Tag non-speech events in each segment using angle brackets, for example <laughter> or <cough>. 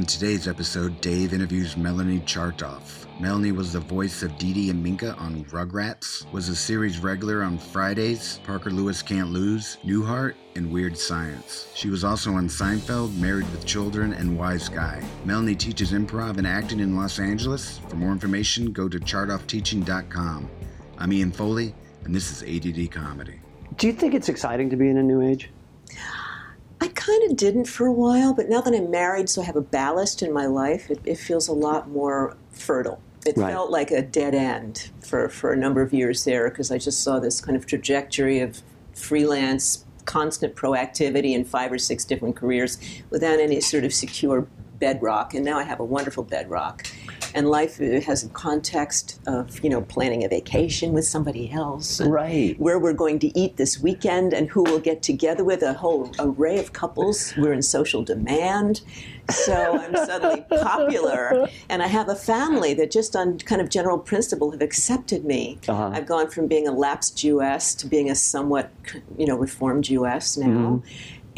On today's episode, Dave interviews Melanie Chartoff. Melanie was the voice of Dee Dee and Minka on Rugrats, was a series regular on Fridays, Parker Lewis Can't Lose, Newhart, and Weird Science. She was also on Seinfeld, Married with Children, and Wise Guy. Melanie teaches improv and acting in Los Angeles. For more information, go to chartoffteaching.com. I'm Ian Foley, and this is ADD Comedy. Do you think it's exciting to be in a new age? I kind of didn't for a while, but now that I'm married, so I have a ballast in my life, it, it feels a lot more fertile. It Right. felt like a dead end for, for a number of years there because I just saw this kind of trajectory of freelance, constant proactivity in five or six different careers without any sort of secure bedrock. And now I have a wonderful bedrock. And life uh, has a context of, you know, planning a vacation with somebody else. Right. where we're going to eat this weekend and who we'll get together with a whole array of couples. We're in social demand. So I'm suddenly <laughs> popular. And I have a family that just on kind of general principle have accepted me. Uh-huh. I've gone from being a lapsed Jewess to being a somewhat, you know, reformed Jewess now.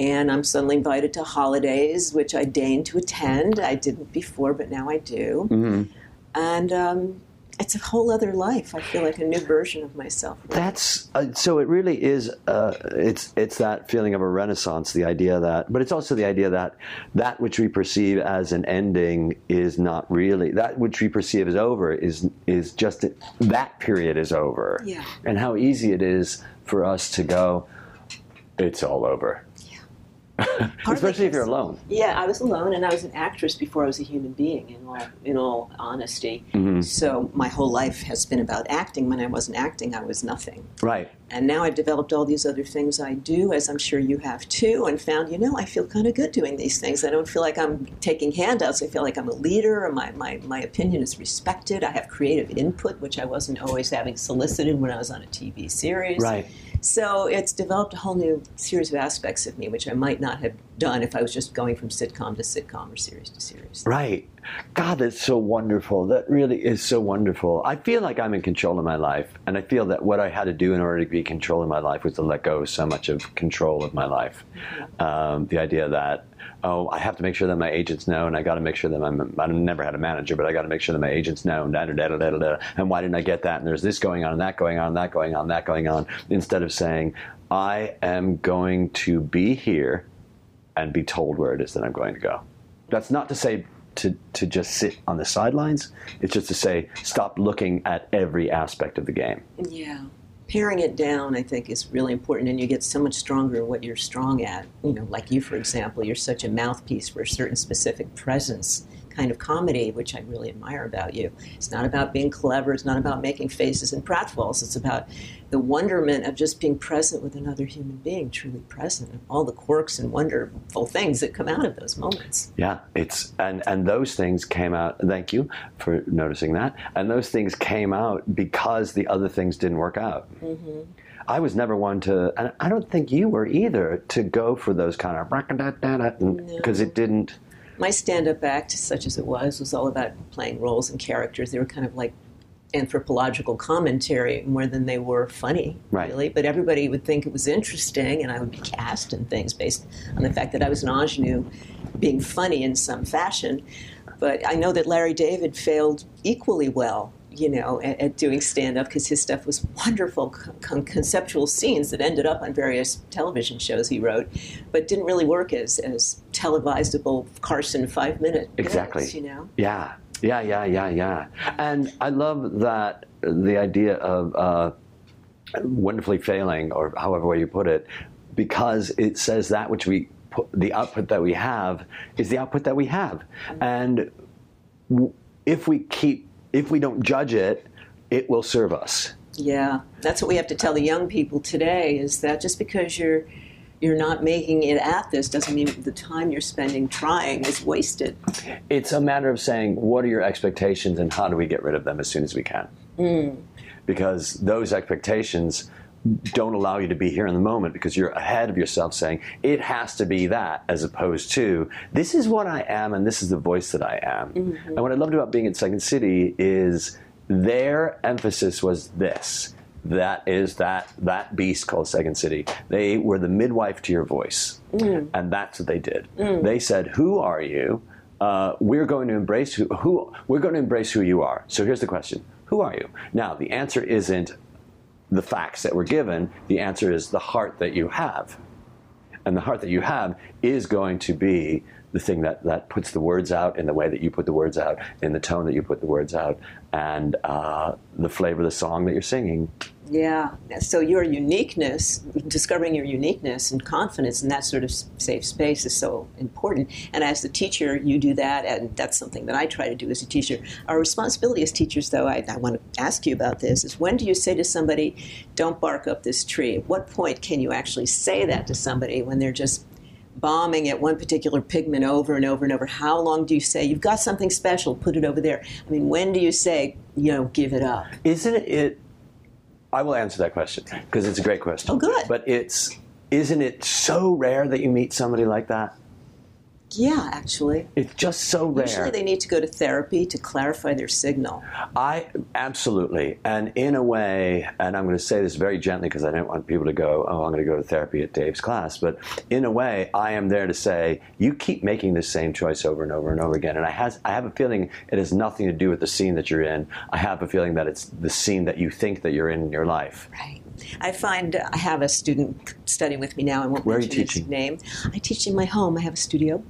And I'm suddenly invited to holidays, which I deign to attend. I didn't before, but now I do. And um, it's a whole other life. I feel like a new version of myself. That's uh, so. It really is. Uh, it's it's that feeling of a renaissance. The idea that, but it's also the idea that that which we perceive as an ending is not really that which we perceive as over is is just that period is over. Yeah. And how easy it is for us to go. It's all over. <laughs> Especially if you're alone. Yeah, I was alone, and I was an actress before I was a human being. In all, in all honesty, mm-hmm. so my whole life has been about acting. When I wasn't acting, I was nothing. Right. And now I've developed all these other things I do, as I'm sure you have too, and found, you know, I feel kind of good doing these things. I don't feel like I'm taking handouts. I feel like I'm a leader, and my, my, my opinion is respected. I have creative input, which I wasn't always having solicited when I was on a TV series. Right. So it's developed a whole new series of aspects of me, which I might not have done if I was just going from sitcom to sitcom or series to series. Right. God, that's so wonderful. That really is so wonderful. I feel like I'm in control of my life. And I feel that what I had to do in order to be in control of my life was to let go of so much of control of my life. Um, the idea that, oh, I have to make sure that my agents know, and I got to make sure that I'm, I've never had a manager, but I got to make sure that my agents know, and, da, da, da, da, da, da, and why didn't I get that? And there's this going on, and that going on, and that going on, and that going on, instead of saying, I am going to be here and be told where it is that I'm going to go. That's not to say to, to just sit on the sidelines. It's just to say stop looking at every aspect of the game. Yeah. Paring it down, I think, is really important, and you get so much stronger at what you're strong at. You know, like you, for example, you're such a mouthpiece for a certain specific presence kind of comedy, which I really admire about you. It's not about being clever, it's not about making faces and pratfalls, it's about the wonderment of just being present with another human being, truly present, and all the quirks and wonderful things that come out of those moments. Yeah, it's and and those things came out. Thank you for noticing that. And those things came out because the other things didn't work out. Mm-hmm. I was never one to, and I don't think you were either, to go for those kind of because it didn't. my stand-up act, such as it was, was all about playing roles and characters. They were kind of like anthropological commentary more than they were funny, Right. really. But everybody would think it was interesting, and I would be cast in things based on the fact that I was an ingenue, being funny in some fashion. But I know that Larry David failed equally well. You know, at, at doing stand-up because his stuff was wonderful, con- conceptual scenes that ended up on various television shows he wrote, but didn't really work as as televisable Carson five-minute. Exactly. bits, you know. Yeah, yeah, yeah, yeah, yeah. And I love that the idea of uh, wonderfully failing, or however way you put it, because it says that which we put, the output that we have is the output that we have, and if we keep, if we don't judge it, it will serve us. Yeah, that's what we have to tell the young people today is that just because you're you're not making it at this doesn't mean the time you're spending trying is wasted. It's a matter of saying, what are your expectations and how do we get rid of them as soon as we can? Mm. Because those expectations don't allow you to be here in the moment because you're ahead of yourself saying, it has to be that, as opposed to, this is what I am and this is the voice that I am. Mm-hmm. And what I loved about being at Second City is their emphasis was this. That is that that beast called Second City. They were the midwife to your voice, and that's what they did. They said, "Who are you? uh, we're going to embrace who, who we're going to embrace who you are. So here's the question: Who are you? Now, the answer isn't the facts that we're given. The answer is the heart that you have, and the heart that you have is going to be the thing that, that puts the words out in the way that you put the words out, in the tone that you put the words out, and uh, the flavor of the song that you're singing. Yeah. So your uniqueness, discovering your uniqueness and confidence in that sort of safe space is so important. And as the teacher, you do that, and that's something that I try to do as a teacher. Our responsibility as teachers, though, I, I want to ask you about this: is when do you say to somebody, "Don't bark up this tree"? At what point can you actually say that to somebody when they're just bombing at one particular pigment over and over and over. How long do you say, you've got something special, put it over there? I mean, when do you say, you know, give it up? Isn't it? I will answer that question because it's a great question. Oh, good. But it's isn't it so rare that you meet somebody like that? Yeah, actually. It's just so rare. Usually they need to go to therapy to clarify their signal. I absolutely, and in a way, and I'm going to say this very gently because I don't want people to go, "Oh, I'm going to go to therapy at Dave's class." But in a way, I am there to say, you keep making the same choice over and over and over again. And I has, I have a feeling it has nothing to do with the scene that you're in. I have a feeling that it's the scene that you think that you're in in your life. Right. I find I have a student studying with me now. I won't Where mention his teaching? name. I teach in my home. I have a studio.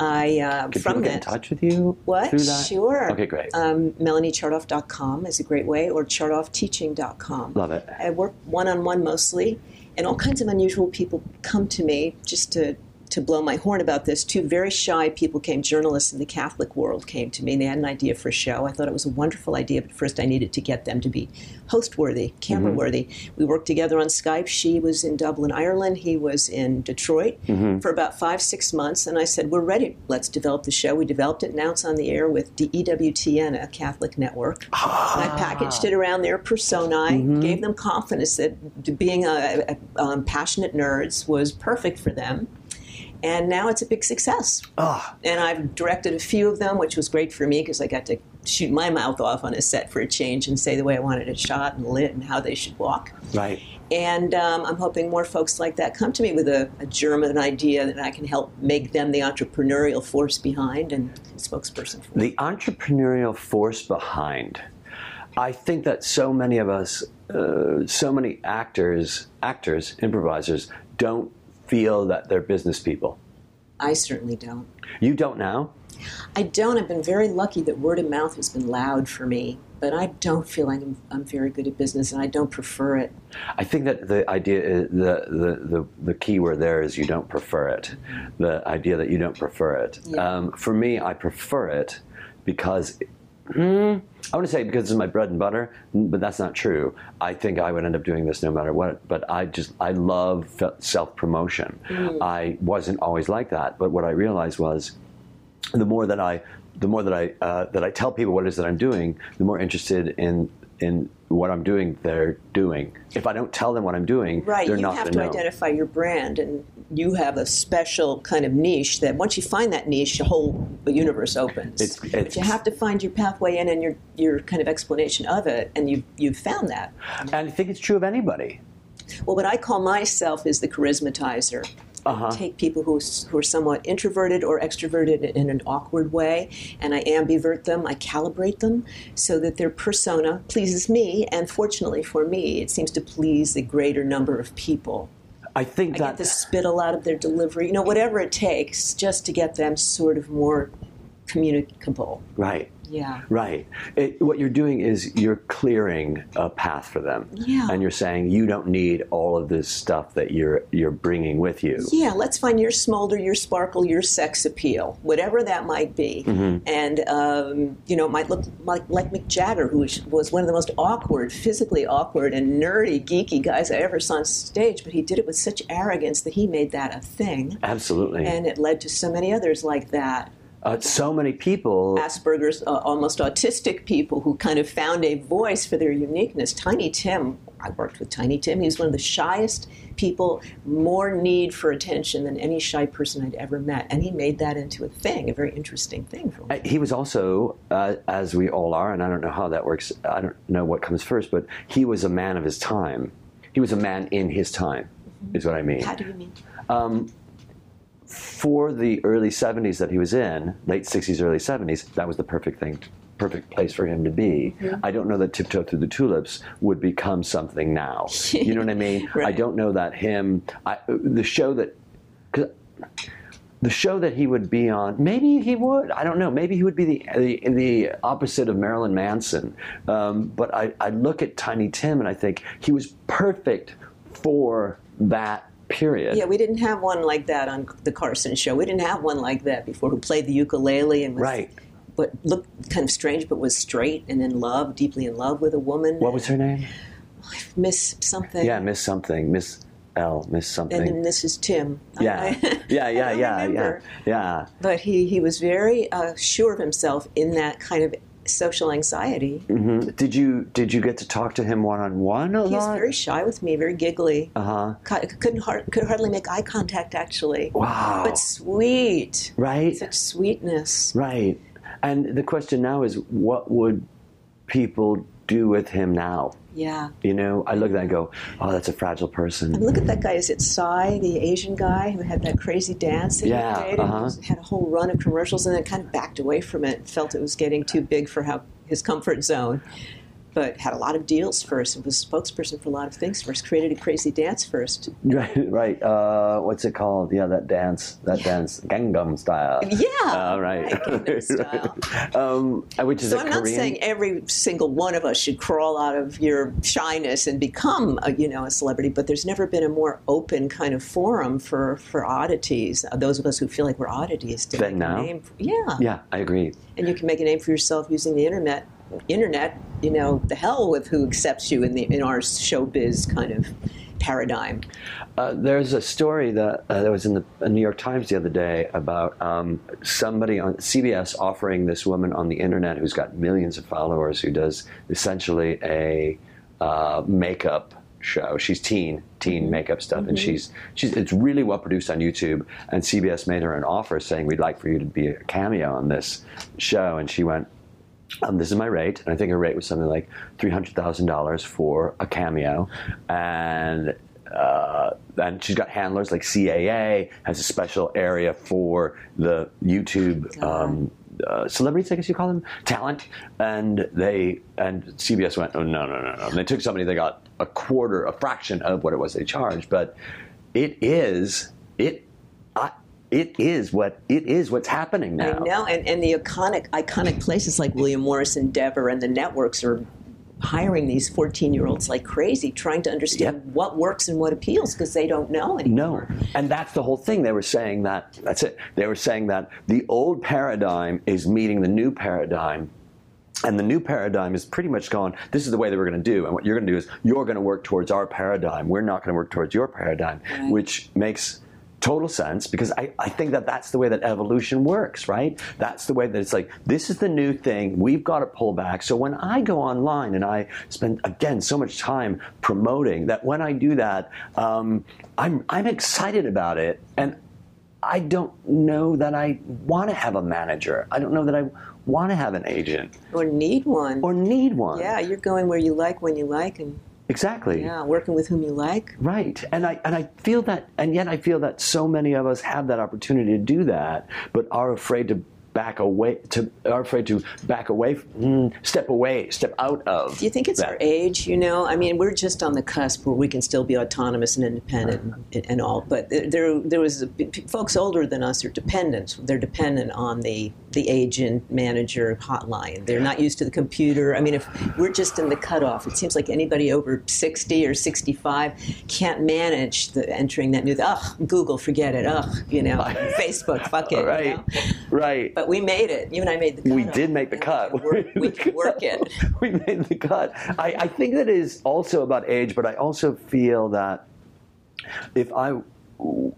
I uh, Can from get in touch with you What? Sure. Okay, great. Um, MelanieChartoff.com is a great way, or chartoffteaching.com. Love it. I work one on one mostly, and all kinds of unusual people come to me just to to blow my horn about this. Two very shy people came, journalists in the Catholic world came to me, and they had an idea for a show. I thought it was a wonderful idea, but first I needed to get them to be host worthy, mm-hmm. camera worthy. We worked together on Skype. She was in Dublin, Ireland. He was in Detroit mm-hmm. for about five, six months, and I said, We're ready. Let's develop the show. We developed it. Now it's on the air with the E EWTN, a Catholic network. And I packaged it ah. around their personae, mm-hmm. gave them confidence that being a, a, um, passionate nerds was perfect for them. And now it's a big success. Ah, And I've directed a few of them, which was great for me because I got to shoot my mouth off on a set for a change and say the way I wanted it shot and lit and how they should walk. right. And um, I'm hoping more folks like that come to me with a, a germ of an idea that I can help make them the entrepreneurial force behind and spokesperson for. the entrepreneurial force behind. I think that so many of us, uh, so many actors, actors, improvisers, don't feel that they're business people. I certainly don't. You don't now. I don't. I've been very lucky that word of mouth has been loud for me, but I don't feel like I'm, I'm very good at business, and I don't prefer it. I think that the idea, is, the, the the the key word there is you don't prefer it. The idea that you don't prefer it. Yeah. Um, for me, I prefer it because. Mm, I want to say because it's my bread and butter, but that's not true. I think I would end up doing this no matter what. But I just I love self promotion. I wasn't always like that, but what I realized was the more that I the more that I uh, that I tell people what it is that I'm doing, the more interested in in what I'm doing they're doing. If I don't tell them what I'm doing, Right. they're you not have going to to know. identify your brand, and you have a special kind of niche that once you find that niche, the whole universe opens. It's- but you have to find your pathway in and your your kind of explanation of it, and you you've found that. And I think it's true of anybody. Well, what I call myself is the charismatizer. Uh-huh. Take people who, who are somewhat introverted or extroverted in an awkward way, and I ambivert them, I calibrate them so that their persona pleases me, and fortunately for me, it seems to please the greater number of people. I think I that get the spittle out of their delivery, you know, whatever it takes just to get them sort of more communicable. right. Yeah. Right. It, what you're doing is you're clearing a path for them, Yeah. and you're saying you don't need all of this stuff that you're you're bringing with you. Yeah, let's find your smolder, your sparkle, your sex appeal, whatever that might be. And, um, you know, it might look like, like Mick Jagger, who was one of the most awkward, physically awkward, and nerdy, geeky guys I ever saw on stage, but he did it with such arrogance that he made that a thing. Absolutely. And it led to so many others like that. Uh, so many people. Asperger's, uh, almost autistic people who kind of found a voice for their uniqueness. Tiny Tim, I worked with Tiny Tim. He was one of the shyest people, more need for attention than any shy person I'd ever met. And he made that into a thing, a very interesting thing for me. Uh, He was also, uh, as we all are, and I don't know how that works. I don't know what comes first, but he was a man of his time. He was a man in his time, is what I mean. How do you mean? For the early 70s that he was in, late 60s, early 70s, that was the perfect thing, perfect place for him to be. Mm-hmm. I don't know that Tiptoe Through the Tulips would become something now. <laughs> You know what I mean? I don't know that him, I, the show that, 'cause the show that he would be on, maybe he would. I don't know. Maybe he would be the the, the opposite of Marilyn Manson. Um, but I, I look at Tiny Tim and I think he was perfect for that period. Yeah, we didn't have one like that on the Carson show. We didn't have one like that before who played the ukulele and was, Right. but looked kind of strange, but was straight and in love, deeply in love with a woman. What was her name? Miss something? Yeah, Miss something. Miss L. Miss something. And then is Tim. yeah. <laughs> I- yeah, yeah, yeah, yeah, yeah. But he, he was very uh, sure of himself in that kind of social anxiety. Mhm. Did you did you get to talk to him one on one a He was very shy with me, very giggly. uh huh. Couldn't hard, could hardly make eye contact actually. Wow. But sweet, right. such sweetness. Right. And the question now is, what would people do with him now? Yeah. You know, I look at that and go, oh, that's a fragile person. look at that guy. Is it Psy, the Asian guy who had that crazy dance that Yeah, he uh-huh. and had a whole run of commercials and then kind of backed away from it. Felt it was getting too big for how his comfort zone. But had a lot of deals first and was spokesperson for a lot of things first. Created a crazy dance first. <laughs> Right, right. Uh, what's it called? Yeah, that dance, that dance, Gangnam style. Yeah, Uh, right. <laughs> right, Gangnam style. um, which is So I'm not saying every single one of us should crawl out of your shyness and become, a, you know, a celebrity. But there's never been a more open kind of forum for for oddities. Uh, those of us who feel like we're oddities to Than make now? a name. Yeah. yeah, I agree. and you can make a name for yourself using the internet. Internet, you know, the hell with who accepts you in the in our showbiz kind of paradigm. Uh, there's a story that uh, that was in the New York Times the other day about um, somebody on CBS offering this woman on the internet who's got millions of followers who does essentially a uh, makeup show. She's teen, teen makeup stuff, and she's she's it's really well produced on YouTube. And CBS made her an offer saying we'd like for you to be a cameo on this show, and she went. Um, this is my rate, and I think her rate was something like three hundred thousand dollars for a cameo, and uh, and she's got handlers like CAA has a special area for the YouTube um, uh, celebrities, I guess you call them, talent, and they and CBS went, oh no no no no, and they took somebody they got a quarter, a fraction of what it was they charged, but it is it. I, it is what it is. What's happening now? I know, and, and the iconic iconic places like William Morris Endeavor and the networks are hiring these 14 year olds like crazy, trying to understand Yep. what works and what appeals because they don't know anymore. No, and that's the whole thing. They were saying that. That's it. They were saying that the old paradigm is meeting the new paradigm. And the new paradigm is pretty much gone. This is the way that we're going to do. And what you're going to do is you're going to work towards our paradigm. We're not going to work towards your paradigm, Right. which makes total sense because I, I think that that's the way that evolution works, right? That's the way that it's like, this is the new thing. We've got to pull back. So when I go online and I spend, again, so much time promoting that when I do that, um, I'm, I'm excited about it. And I don't know that I want to have a manager. I don't know that I want to have an agent Or need one. or need one. yeah, you're going where you like, when you like, and Exactly. yeah, working with whom you like. Right. And I and I feel that and yet I feel that so many of us have that opportunity to do that, but are afraid to back away to are afraid to back away mm, step away, step out of. Do you think it's that. our age? You know, I mean, we're just on the cusp where we can still be autonomous and independent and, and all. But there- there, was a, folks older than us are dependent. They're dependent on the the agent manager hotline. They're not used to the computer. I mean, if we're just in the cutoff, it seems like anybody over sixty or sixty five can't manage the entering that new. Ugh, Google, forget it. Ugh, you know, <laughs> Facebook, fuck it. you Right. know? Right. But we made it. You and I made the cut. we did make the cut. We work, we <laughs> work it. <laughs> we made the cut. I, I think that is also about age, but I also feel that if I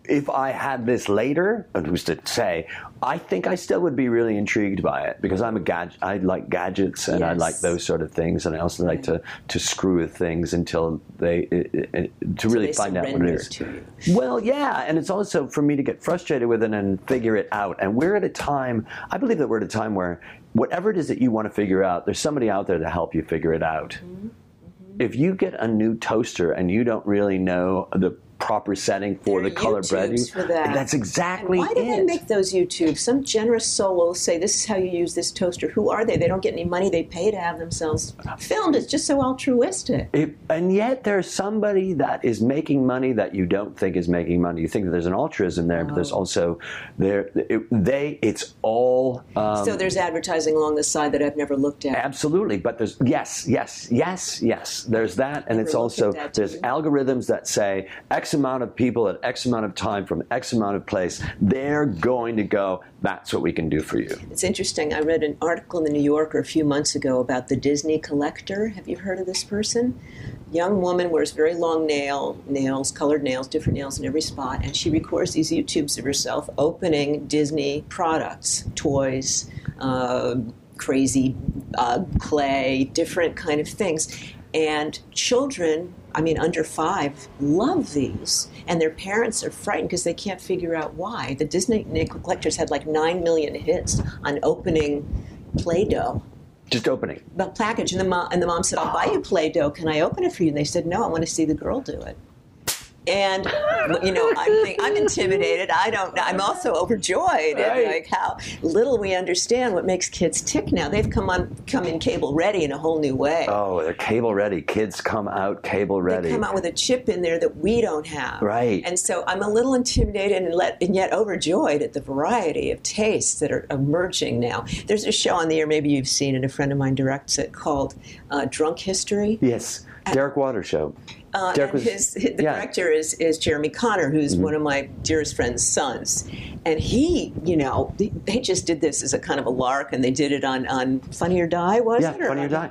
if I had this later, and who's to say, I think I still would be really intrigued by it because I'm a gadget. I like gadgets and I like those sort of things, and I also like to to screw with things until they it, it, to really they find out what it is. Well, yeah, and it's also for me to get frustrated with it and figure it out. And we're at a time, I believe that we're at a time where whatever it is that you want to figure out, there's somebody out there to help you figure it out. If you get a new toaster and you don't really know the proper setting for There the color bread. For that. That's exactly and why do it. they make those YouTubes? Some generous soul will say, "This is how you use this toaster." Who are they? They don't get any money. They pay to have themselves filmed. It's just so altruistic. It, and yet there's somebody that is making money that you don't think is making money. You think that there's an altruism there, but Oh. there's also there it, they. It's all um, so there's advertising along the side that I've never looked at. Absolutely, but there's yes, yes, yes, yes. There's that, and it's also there's algorithms that say X amount of people at X amount of time from X amount of place. They're going to go. That's what we can do for you. It's interesting. I read an article in the New Yorker a few months ago about the Disney collector. Have you heard of this person? Young woman wears very long nail nails, colored nails, different nails in every spot, and she records these YouTubes of herself opening Disney products, toys, uh, crazy uh, clay, different kind of things. And children, I mean, under five, love these, and their parents are frightened because they can't figure out why. The Disney collectors had like nine million hits on opening Play-Doh Just opening. the package, and the mom and the mom said, "I'll buy you Play-Doh. Can I open it for you?" And they said, "No, I want to see the girl do it." And you know, I'm think, I'm intimidated. I don't. know. I'm also overjoyed at Right. like how little we understand what makes kids tick now. They've come on, come in cable ready in a whole new way. Oh, they're cable ready. Kids come out cable ready. They come out with a chip in there that we don't have. Right. And so I'm a little intimidated and, let, and yet overjoyed at the variety of tastes that are emerging now. There's a show on the air, maybe you've seen it, a friend of mine directs it, called uh, Drunk History. yes, Derek Waters show. Uh, Derek and was- his, the yeah. Mm-hmm. director is, is Jeremy Konner, who's one of my dearest friend's sons. And he, you know, they, they just did this as a kind of a lark, and they did it on, on Funny or Die, was Yeah, it? Funny or Die.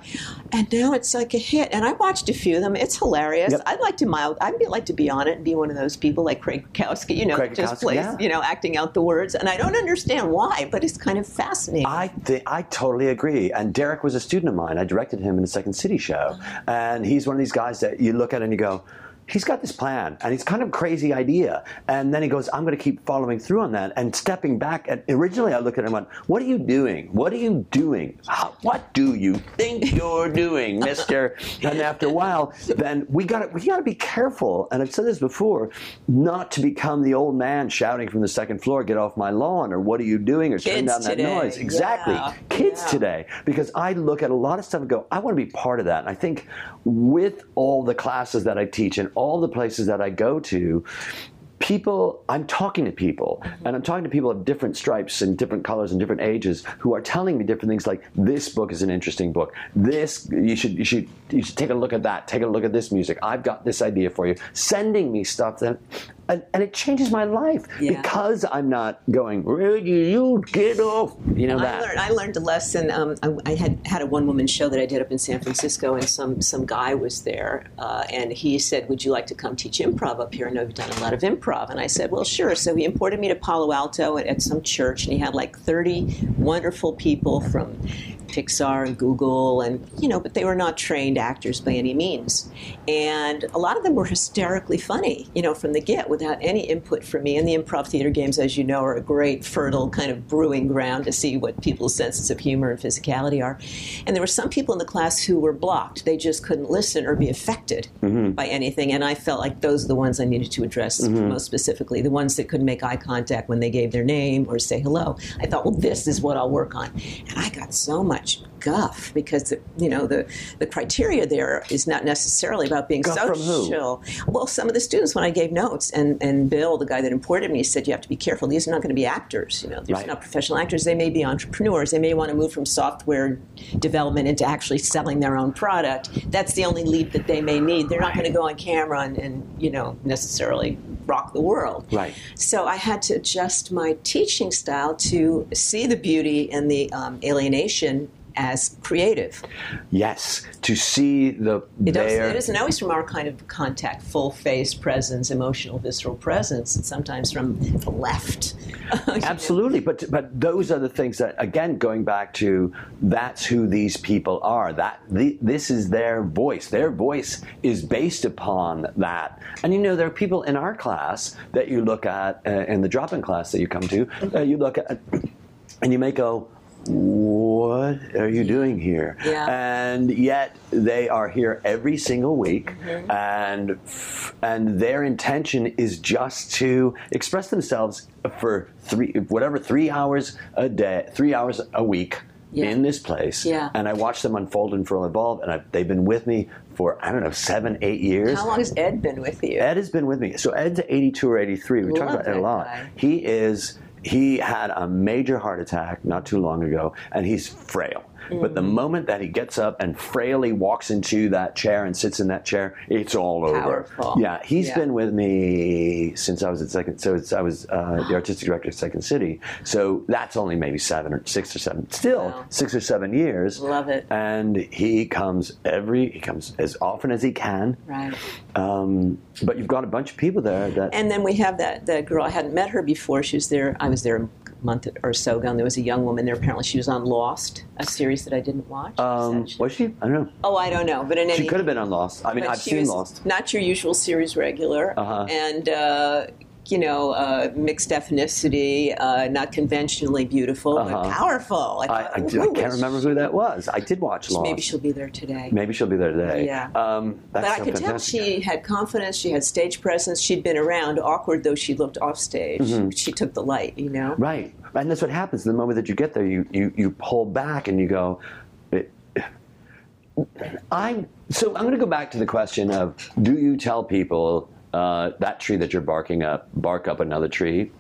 And now it's like a hit. And I watched a few of them. It's hilarious. Yep. I'd like to mild. I'd be, like to be on it and be one of those people like Craig Kowski, you know, Craig just Kowski, plays, yeah. you know, acting out the words. And I don't understand why, but it's kind of fascinating. I think I totally agree. And Derek was a student of mine. I directed him in the Second City show, and he's one of these guys that you look at and you go. He's got this plan, and it's kind of a crazy idea. And then he goes, "I'm going to keep following through on that." And stepping back, and originally I looked at him and went, "What are you doing? What are you doing? How, what do you think you're doing, Mister?" <laughs> and after a while, then we got we got to be careful. And I've said this before, not to become the old man shouting from the second floor, "Get off my lawn!" or "What are you doing?" or turn down that today, noise. Exactly, yeah, kids yeah. today because I look at a lot of stuff and go, I want to be part of that. And I think with all the classes that I teach and all the places that I go to, people i'm talking to people mm-hmm. and i'm talking to people of different stripes and different colors and different ages who are telling me different things like this book is an interesting book. This you should you should you should take a look at that. Take a look at this music. I've got this idea for you. Sending me stuff that and, and it changes my life Yeah. because i'm not going where do you get off you know that. I learned, I learned a lesson. Um, I, I had had a one woman show that I did up in San Francisco, and some some guy was there, uh, and he said, "Would you like to come teach improv up here? I know you've done a lot of improv." And I said, "Well, sure." So he imported me to Palo Alto at, at some church, and he had like thirty wonderful people from Pixar and Google, and you know, but they were not trained actors by any means. And a lot of them were hysterically funny, you know, from the get, without any input from me. And the improv theater games, as you know, are a great, fertile kind of brewing ground to see what people's senses of humor and physicality are. And there were some people in the class who were blocked; they just couldn't listen or be affected mm-hmm. by anything. And I felt like those are the ones I needed to address mm-hmm. most specifically, the ones that couldn't make eye contact when they gave their name or say hello. I thought, well, this is what I'll work on. And I got so much guff because the, you know the the criteria there is not necessarily about being Guff social. Well, some of the students when I gave notes and and Bill, the guy that imported me, said you have to be careful. These are not going to be actors. You know, these Right. are not professional actors. They may be entrepreneurs. They may want to move from software development into actually selling their own product. That's the only leap that they may need. They're not going to go on camera and, and you know necessarily rock the world. Right. So I had to adjust my teaching style to see the beauty and the um, alienation as creative. Yes, to see the It, does, there. it isn't always from our kind of contact, full face presence, emotional, visceral presence. It's sometimes from the left. <laughs> Absolutely, but but those are the things that again going back to that's who these people are. That the, this is their voice. Their voice is based upon that. And you know there are people in our class that you look at uh, in the drop-in class that you come to. Uh, you look at and you may go. What are you doing here? Yeah. And yet they are here every single week, Mm-hmm. and and their intention is just to express themselves for three whatever three hours a day, three hours a week. Yeah. In this place, Yeah. and I watch them unfold and full evolve, and I, they've been with me for I don't know seven, eight years. How long has Ed been with you? Ed has been with me. So Ed's 82 or 83. We talk about Ed a lot. guy. He is. He had a major heart attack not too long ago, and he's frail. But Mm. the moment that he gets up and frailly walks into that chair and sits in that chair, it's all over. Powerful. Yeah, he's Yeah. been with me since I was at Second. So it's, I was uh, the artistic director at Second City. So that's only maybe seven or six or seven. Still Wow. six or seven years. Love it. And he comes every. He comes as often as he can. Right. Um, but you've got a bunch of people there that. And then we have that that girl. I hadn't met her before. She was there. I was there month or so ago. And there was a young woman there. Apparently, she was on Lost, a series that I didn't watch. um, She- was she? I don't know. oh, I don't know. But in any, She could have been on Lost. I mean, I've she seen was Lost. Not your usual series regular, Uh-huh. and uh, you know, uh, mixed ethnicity, uh, not conventionally beautiful, but Uh-huh. powerful. Like, I, I, I can't remember who that was. I did watch Lost. Maybe she'll be there today. Maybe she'll be there today. Yeah. Um, But I so could tell she had confidence. She had stage presence. She'd been around. Awkward though she looked off stage. Mm-hmm. She took the light. You know. Right. And that's what happens. The moment that you get there, you, you, you pull back and you go, I'm so I'm going to go back to the question of do you tell people uh, that tree that you're barking up, bark up another tree?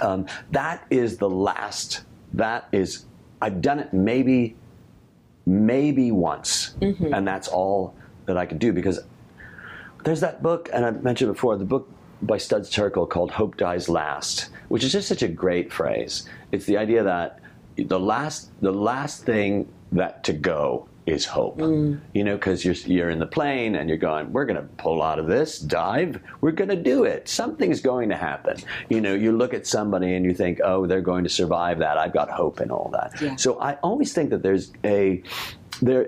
Um, that is the last. That is I've done it maybe maybe once, and that's all that I could do because there's that book, and I've mentioned before, the book by Studs Terkel called Hope Dies Last, which is just such a great phrase. It's the idea that the last, the last thing that to go is hope. Mm. You know, because you're, you're in the plane and you're going, we're going to pull out of this, dive, we're going to do it. Something's going to happen. You know, you look at somebody and you think, oh, they're going to survive that. I've got hope in all that. Yeah. So I always think that there's a there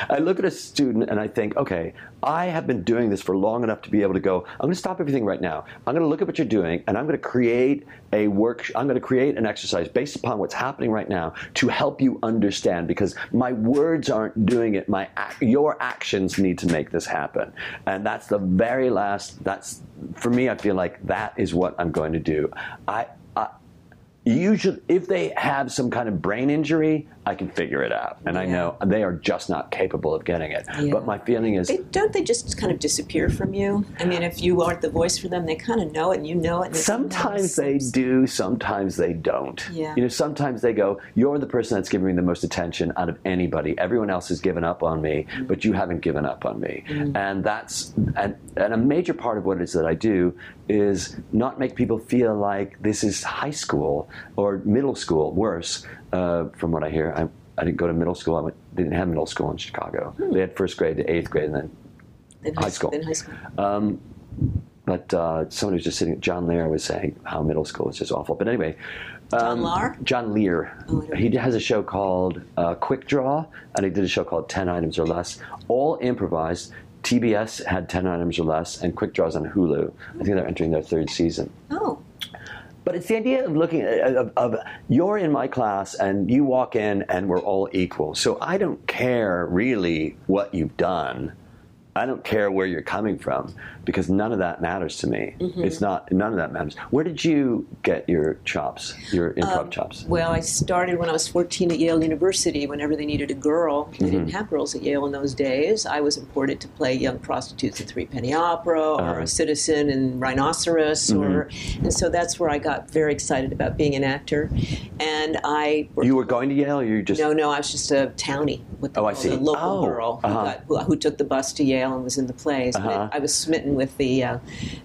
<laughs> I look at a student and I think, okay, I have been doing this for long enough to be able to go, I'm going to stop everything right now. I'm going to look at what you're doing and I'm going to create a work I'm going to create an exercise based upon what's happening right now to help you understand because my words aren't doing it, my your actions need to make this happen. And that's the very last that's for me I feel like that is what I'm going to do. I, I usually if they have some kind of brain injury i can figure it out and i know they are just not capable of getting it Yeah. but my feeling is They, don't they just kind of disappear from you? I mean, if you aren't the voice for them, they kind of know it, and you know it. And sometimes they nice. do sometimes they don't Yeah. you know sometimes they go you're the person that's giving me the most attention out of anybody everyone else has given up on me Mm. but you haven't given up on me and that's and, and a major part of what it is that i do is not make people feel like this is high school or middle school worse uh, from what i hear I, I didn't go to middle school. I went, they didn't have middle school in Chicago. They had first grade to eighth grade, and then in high school. In high school. But uh, someone was just sitting. John Lehr was saying how middle school is just awful. But anyway, John Lahr? John Lehr. Oh, he has a show called uh, Quick Draw, and he did a show called Ten Items or Less, all improvised. TBS had Ten Items or Less, and Quick Draws on Hulu. I think they're entering their third season. Oh, But it's the idea of looking at of, of you're in my class and you walk in and we're all equal. So I don't care really what you've done. I don't care where you're coming from because none of that matters to me. Mm-hmm. It's not none of that matters. Where did you get your chops, your improv Um, chops? well, I started when I was 14 at Yale University. Whenever they needed a girl, they didn't Mm-hmm. have girls at Yale in those days. I was imported to play young prostitutes in Three Penny Opera or Uh-huh. a citizen in Rhinoceros, Mm-hmm. and so that's where I got very excited about being an actor. And I worked You were going to Yale, or you just No, no, I was just a townie. What they Oh, I see. The local Oh, girl who, uh-huh. got, who, who took the bus to Yale and was in the plays. Uh-huh. But I was smitten with the uh,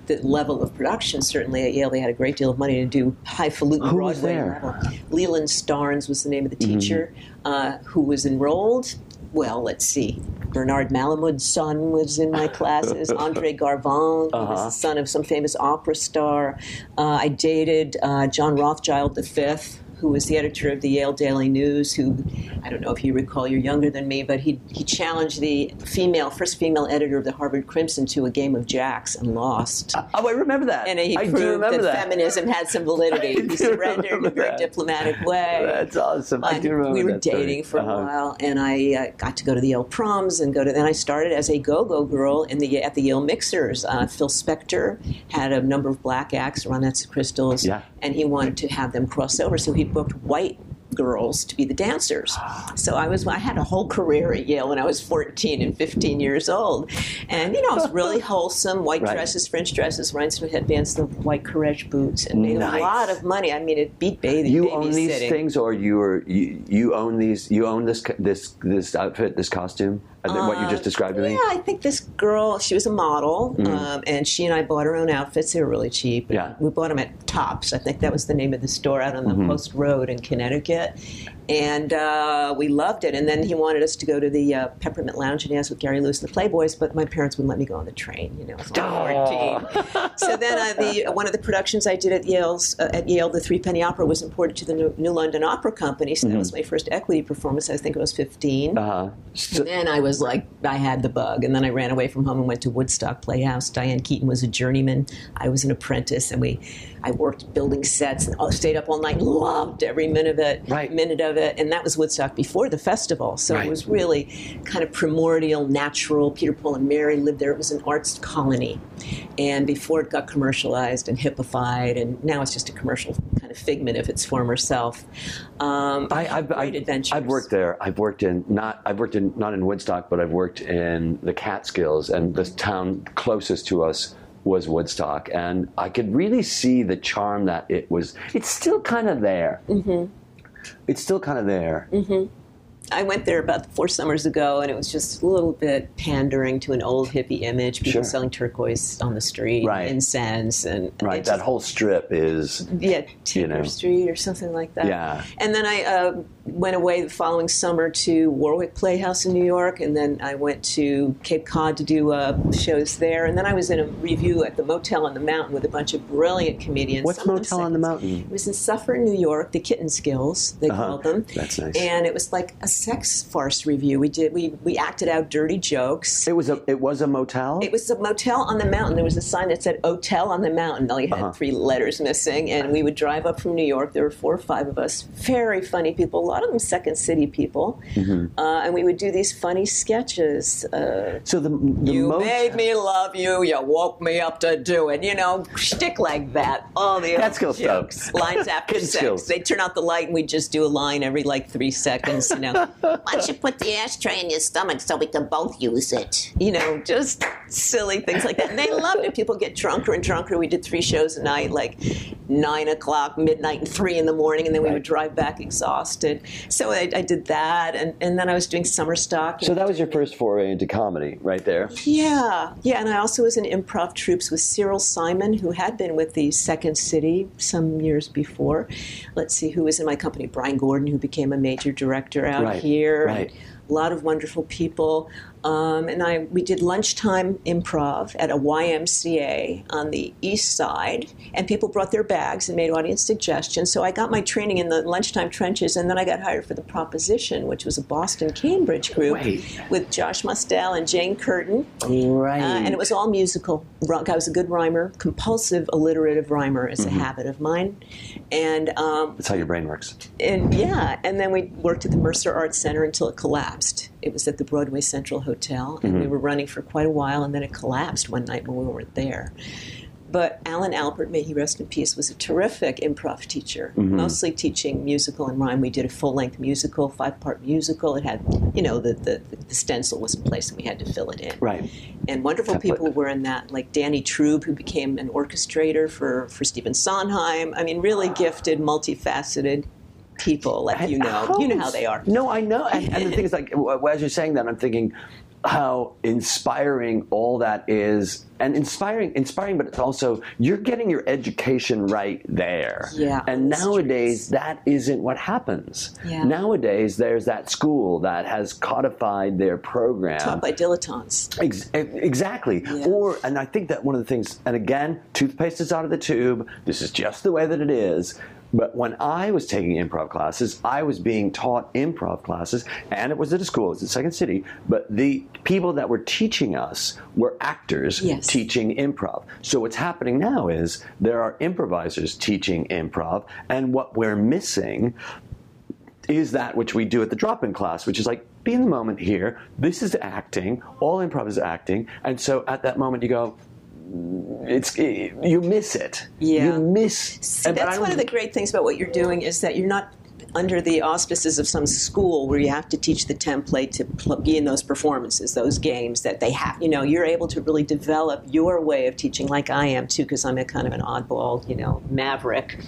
the level of production. Certainly at Yale, they had a great deal of money to do highfalutin Who was Broadway there? Mm-hmm. level. Leland Starnes was the name of the teacher uh, who was enrolled. Well, let's see. Bernard Malamud's son was in my classes. <laughs> Andre Garvin, who was Uh-huh. the son of some famous opera star. Uh, I dated uh, John Rothschild V, who was the editor of the Yale Daily News, who I don't know if you recall, you're younger than me, but he he challenged the female first female editor of the Harvard Crimson to a game of jacks and lost. Oh, I remember that. And he I do proved remember that, that. feminism had some validity. <laughs> He surrendered in a very that. diplomatic way. That's awesome. I And do remember we were that story. dating for Uh-huh. a while, and I uh, got to go to the Yale proms and go to. Then I started as a go-go girl in the at the Yale Mixers. Uh, Phil Spector had a number of black acts, Ronettes Crystals, Yeah. and he wanted to have them cross over, so he booked white girls to be the dancers. So I was I had a whole career at Yale when I was 14 and 15 years old. And you know, it was really <laughs> wholesome, white Right. dresses, French dresses, rhinestone headbands, the white Courrèges boots and made Nice. a lot of money. I mean, it beat bathing. You own these things, or you were you, you own these? You own this this this outfit, this costume, and then what you just described to me. Uh, Yeah, I think this girl, she was a model, um, and she and I bought her own outfits. They were really cheap. Mm-hmm. Yeah. We bought them at Tops. I think that was the name of the store out on the Mm-hmm. Post Road in Connecticut. And uh, we loved it. And then he wanted us to go to the uh, Peppermint Lounge and dance with Gary Lewis and the Playboys, but my parents wouldn't let me go on the train. You know, I was like 14. so then uh, the one of the productions I did at Yale's uh, at Yale, the Three Penny Opera, was imported to the New, New London Opera Company. So that was my first equity performance. I think I was 15. Mm-hmm. Uh-huh. So, Then I was like, I had the bug. And then I ran away from home and went to Woodstock Playhouse. Diane Keaton was a journeyman. I was an apprentice, and we, I worked building sets and stayed up all night. Loved every minute of it. Right. Minute of it. And that was Woodstock before the festival, so Right. it was really kind of primordial, natural. Peter, Paul, and Mary lived there. It was an arts colony, and before it got commercialized and hippified, and now it's just a commercial kind of figment of its former self. Um, I, I've, great I, adventures. I've worked there. I've worked in not. I've worked in not in Woodstock, but I've worked in the Catskills, and the town closest to us was Woodstock, and I could really see the charm that it was. It's still kind of there. Mm-hmm. It's still kind of there. I went there about four summers ago, and it was just a little bit pandering to an old hippie image. People Sure. selling turquoise on the street, Right. incense, and right. That just- whole strip is. yeah, Tinker know. Street or something like that. Yeah. And then I uh, went away the following summer to Warwick Playhouse in New York, and then I went to Cape Cod to do uh, shows there. And then I was in a review at the Motel on the Mountain with a bunch of brilliant comedians. What's some of them Motel on the seconds. Mountain? It was in Suffern, New York, the Kitten Skills, they Uh-huh. called them. That's nice. And it was like a sex farce review. We did we we acted out dirty jokes. It was a. It was a motel. It was a motel on the mountain. There was a sign that said "Hotel on the Mountain." Only had Uh-huh. three letters missing, and we would drive up from New York. There were four or five of us, very funny people. A lot of them Second City people, Mm-hmm. uh, and we would do these funny sketches. Uh, so the the you motel. made me love you. You woke me up to do it. You know, shtick like that. All the Catskill old stuff. jokes. Lines <laughs> after Kid sex. skills. They turn out the light, and we just do a line every like three seconds. You know. <laughs> Why don't you put the ashtray in your stomach so we can both use it? you know, just silly things like that. And they loved it. People get drunker and drunker. We did three shows a night, like nine o'clock, midnight, and three in the morning, and then we would drive back exhausted. So I, I did that, and, and then I was doing summer stock. So that was your first foray into comedy, right there. yeah, yeah, and I also was in improv troupes with Cyril Simon, who had been with the Second City some years before. Let's see, who was in my company? Brian Gordon, who became a major director out Right, here. right. A lot of wonderful people, um, and I we did lunchtime improv at a YMCA on the east side, and people brought their bags and made audience suggestions. So I got my training in the lunchtime trenches, and then I got hired for the Proposition, which was a Boston Cambridge group Wait. with Josh Mostel and Jane Curtin. Right. Uh, and it was all musical. I was a good rhymer, compulsive alliterative rhymer is Mm-hmm. a habit of mine. And, um, That's how your brain works. and yeah, and then we worked at the Mercer Arts Center until it collapsed. It was at the Broadway Central Hotel, and we Mm-hmm. were running for quite a while, and then it collapsed one night when we weren't there. But Allan Albert, may he rest in peace, was a terrific improv teacher, Mm-hmm. mostly teaching musical and rhyme. We did a full length musical, five part musical. It had, you know, the, the, the stencil was in place and we had to fill it in Right. and wonderful Template. people were in that, like Danny Troob, who became an orchestrator for, for Stephen Sondheim. I mean, really gifted, multifaceted people, like you know. You know how they are. No, I know. And, and the thing is, like, <laughs> as you're saying that, I'm thinking how inspiring all that is, and inspiring, inspiring, but it's also you're getting your education right there. Yeah, And nowadays, streets. that isn't what happens. Yeah. Nowadays, there's that school that has codified their program. Taught by dilettantes. Ex- exactly. Yeah. Or, and I think that one of the things, and again, toothpaste is out of the tube. This is just the way that it is. But when I was taking improv classes, I was being taught improv classes, and it was at a school, it was at Second City. But the people that were teaching us were actors Yes. teaching improv. So what's happening now is there are improvisers teaching improv, and what we're missing is that which we do at the drop-in class, which is like be in the moment here. This is acting. All improv is acting, and so at that moment you go. "Mm, It's you miss it. Yeah. You miss. See, that's one of the great things about what you're doing is that you're not under the auspices of some school where you have to teach the template to pl- be in those performances, those games that they have. You know, you're able to really develop your way of teaching, like I am too, because I'm a kind of an oddball, you know, maverick.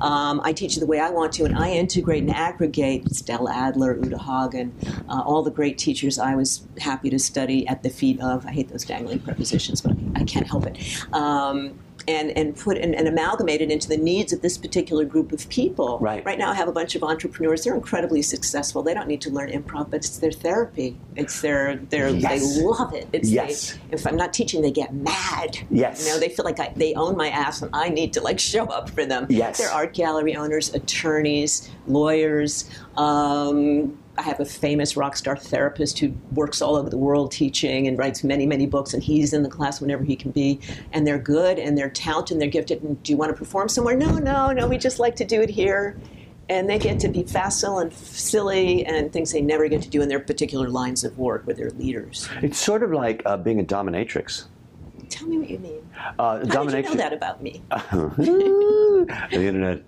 Um, I teach the way I want to, and I integrate and aggregate Stella Adler, Uta Hagen, uh, all the great teachers I was happy to study at the feet of. I hate those dangling prepositions, but I can't help it. Um, and, and put and, and amalgamate it into the needs of this particular group of people. Right. Right now, I have a bunch of entrepreneurs. They're incredibly successful. They don't need to learn improv, but it's their therapy. It's their their Yes. they love it. It's Yes. they, if I'm not teaching, they get mad. Yes. You know, they feel like I, they own my ass, and I need to like show up for them. Yes. They're art gallery owners, attorneys, lawyers. Um, I have a famous rock star therapist who works all over the world teaching and writes many, many books, and he's in the class whenever he can be. And they're good and they're talented and they're gifted. And do you want to perform somewhere? No, no, no. We just like to do it here. And they get to be facile and silly and things they never get to do in their particular lines of work where they're leaders. It's sort of like uh, being a dominatrix. Tell me what you mean. Uh, How did you know that about me? <laughs> the internet.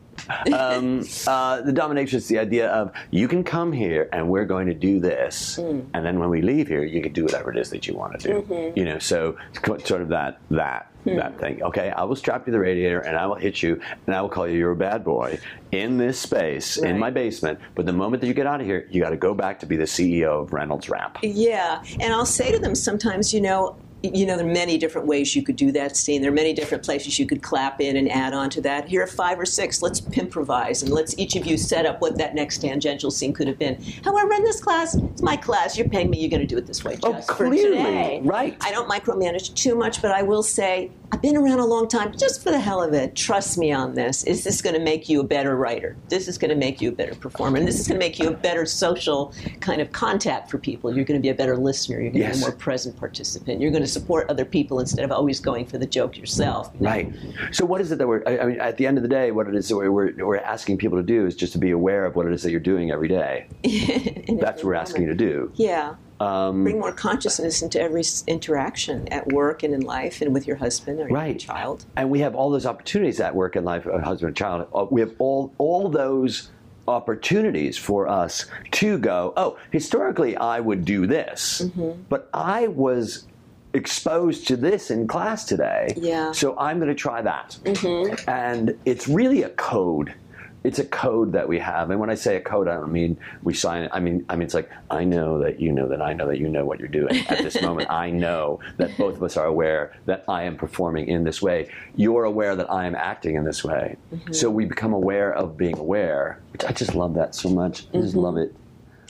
Um, uh, the dominatrix is the idea of you can come here and we're going to do this, Hmm. and then when we leave here, you can do whatever it is that you want to do. Mm-hmm. You know, so sort of that that Hmm. that thing. Okay, I will strap you to the radiator and I will hit you and I will call you you're a bad boy in this space in my basement. But the moment that you get out of here, you got to go back to be the CEO of Reynolds Wrap. Yeah, and I'll say to them sometimes, you know, you know, there are many different ways you could do that scene. There are many different places you could clap in and add on to that. Here are five or six. Let's improvise and let's each of you set up what that next tangential scene could have been. However, in this class, it's my class. You're paying me. You're going to do it this way. Oh, just for clearly. Right. I don't micromanage too much, but I will say I've been around a long time. Just for the hell of it, trust me on this. Is this going to make you a better writer? This is going to make you a better performer, and this is going to make you a better social kind of contact for people. You're going to be a better listener. You're going to Yes. be a more present participant. You're going to support other people instead of always going for the joke yourself. you know? Right. So, what is it that we're? I mean, at the end of the day, what it is that we're, we're, asking people to do is just to be aware of what it is that you're doing every day. <laughs> That's what we're asking you to do. Yeah. Um, Bring more consciousness into every interaction at work and in life and with your husband or your Right. child. and we have all those opportunities at work and life, uh, husband and child. Uh, We have all all those opportunities for us to go. Oh, historically, I would do this, Mm-hmm. but I was exposed to this in class today. Yeah. So I'm going to try that, mm-hmm. and it's really a code. It's a code that we have, and when I say a code, I don't mean we sign it. I mean, I mean it's like I know that you know that I know that you know what you're doing at this <laughs> moment. I know that both of us are aware that I am performing in this way. You're aware that I am acting in this way. So we become aware of being aware. Which I just love that so much. I just love it.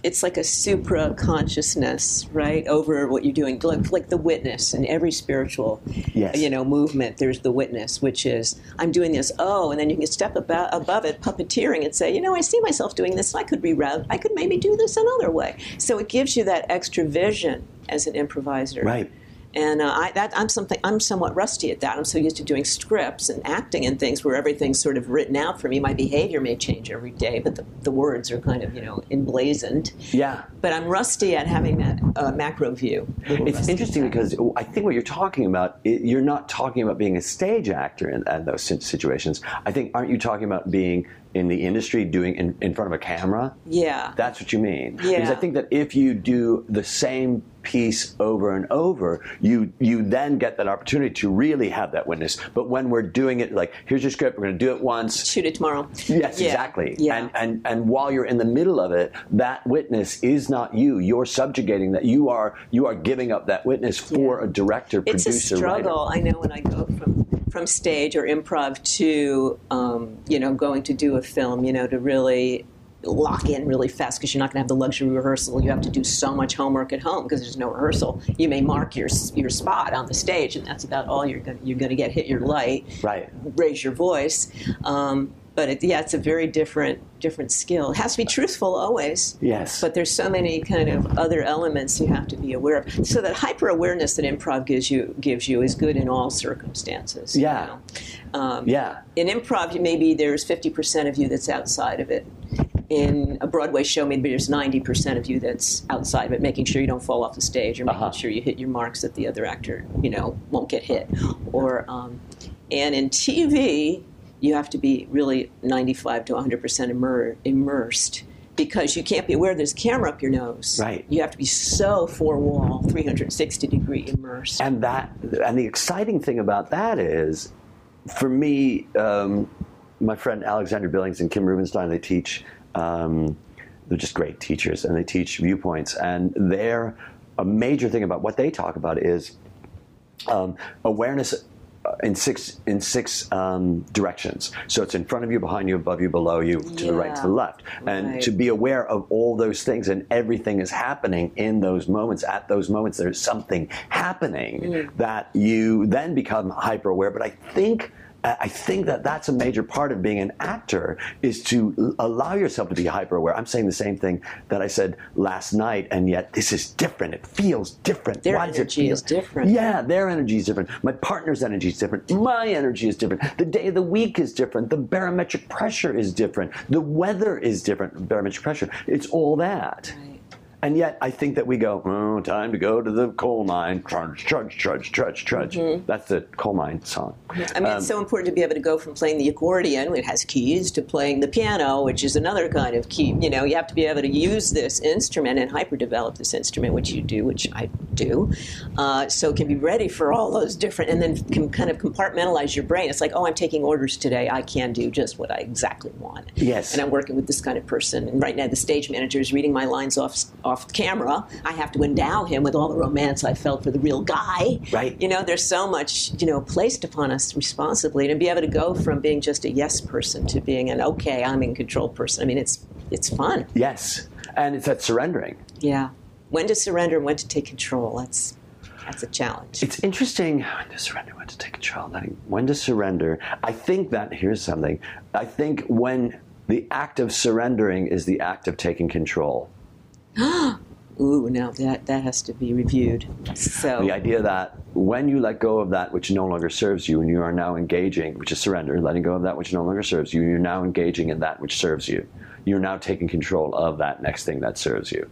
It's like a supra consciousness, right, over what you're doing. Like, like the witness in every spiritual, Yes. you know, movement. There's the witness, which is I'm doing this. Oh, and then you can step about, above it, puppeteering, and say, you know, I see myself doing this. I could reroute. I could maybe do this another way. So it gives you that extra vision as an improviser. Right. And uh, I, that, I'm something. I'm somewhat rusty at that. I'm so used to doing scripts and acting and things where everything's sort of written out for me. My behavior may change every day, but the, the words are kind of you know emblazoned. Yeah. But I'm rusty at having that uh, macro view. It's interesting because I think what you're talking about, you're not talking about being a stage actor in, in those situations. I think, aren't you talking about being in the industry, doing in, in front of a camera? yeah, That's what you mean. Yeah. Because I think that if you do the same piece over and over, you you then get that opportunity to really have that witness. But when we're doing it, like here's your script, we're going to do it once. shoot it tomorrow. Yes, Yeah, exactly. Yeah. And, and and while you're in the middle of it, that witness is not you. You're subjugating that. You are you are giving up that witness for Yeah. a director, it's producer, a struggle. writer. I know when I go from from stage or improv to um, you know going to do a film, you know, to really lock in really fast because you're not going to have the luxury rehearsal. You have to do so much homework at home because there's no rehearsal. You may mark your your spot on the stage, and that's about all you're going you're going to get. Hit your light, Right. raise your voice. Um, but it, yeah, it's a very different different skill. It has to be truthful always. Yes. But there's so many kind of other elements you have to be aware of. So that hyper awareness that improv gives you gives you is good in all circumstances. you Yeah. know. Um, yeah. in improv, maybe there's 50% of you that's outside of it. In a Broadway show, maybe there's 90% of you that's outside of it, making sure you don't fall off the stage or making Uh-huh. sure you hit your marks that the other actor, you know, won't get hit. Or, um, and in TV, you have to be really 95 to 100% immer- immersed because you can't be aware there's a camera up your nose. Right. You have to be so four wall, 360 degree immersed. and that and the exciting thing about that is for me um, my friend alexander billings and kim rubinstein they teach um, they're just great teachers and they teach viewpoints and they're a major thing about what they talk about is um, awareness in six in six um, directions. So it's in front of you, behind you, above you, below you, to the right, to the left, and Right. to be aware of all those things and everything is happening in those moments. At those moments, there's something happening Mm. that you then become hyper aware. But I think. I think that that's a major part of being an actor is to allow yourself to be hyper aware. I'm saying the same thing that I said last night, and yet this is different. It feels different. Their Why energy feel- is different. Yeah, their energy is different. My partner's energy is different. Mm-hmm. My energy is different. The day of the week is different. The barometric pressure is different. The weather is different. Barometric pressure. It's all that. Right. And yet, I think that we go, oh, time to go to the coal mine. Trudge, trudge, trudge, trudge, trudge. That's the coal mine song. Mm-hmm. I mean, it's so important to be able to go from playing the accordion, which has keys, to playing the piano, which is another kind of key. You know, you have to be able to use this instrument and hyper develop this instrument, which you do, which I do. Uh, so can be ready for all those different, and then can kind of compartmentalize your brain. It's like, oh, I'm taking orders today. I can do just what I exactly want. Yes. And I'm working with this kind of person. And right now, the stage manager is reading my lines off off camera. I have to endow him with all the romance I felt for the real guy. Right. You know, there's so much, you know, placed upon us responsibly to be able to go from being just a yes person to being an okay, I'm in control person. I mean, it's it's fun. Yes. And it's that surrendering. Yeah. When to surrender and when to take control. That's that's a challenge. It's interesting when to surrender, when to take control, when to surrender. I think that here's something. I think when the act of surrendering is the act of taking control. <gasps> Ooh, now that that has to be reviewed. So The idea that when you let go of that which no longer serves you, and you are now engaging, which is surrender, letting go of that which no longer serves you, you're now engaging in that which serves you. You're now taking control of that next thing that serves you.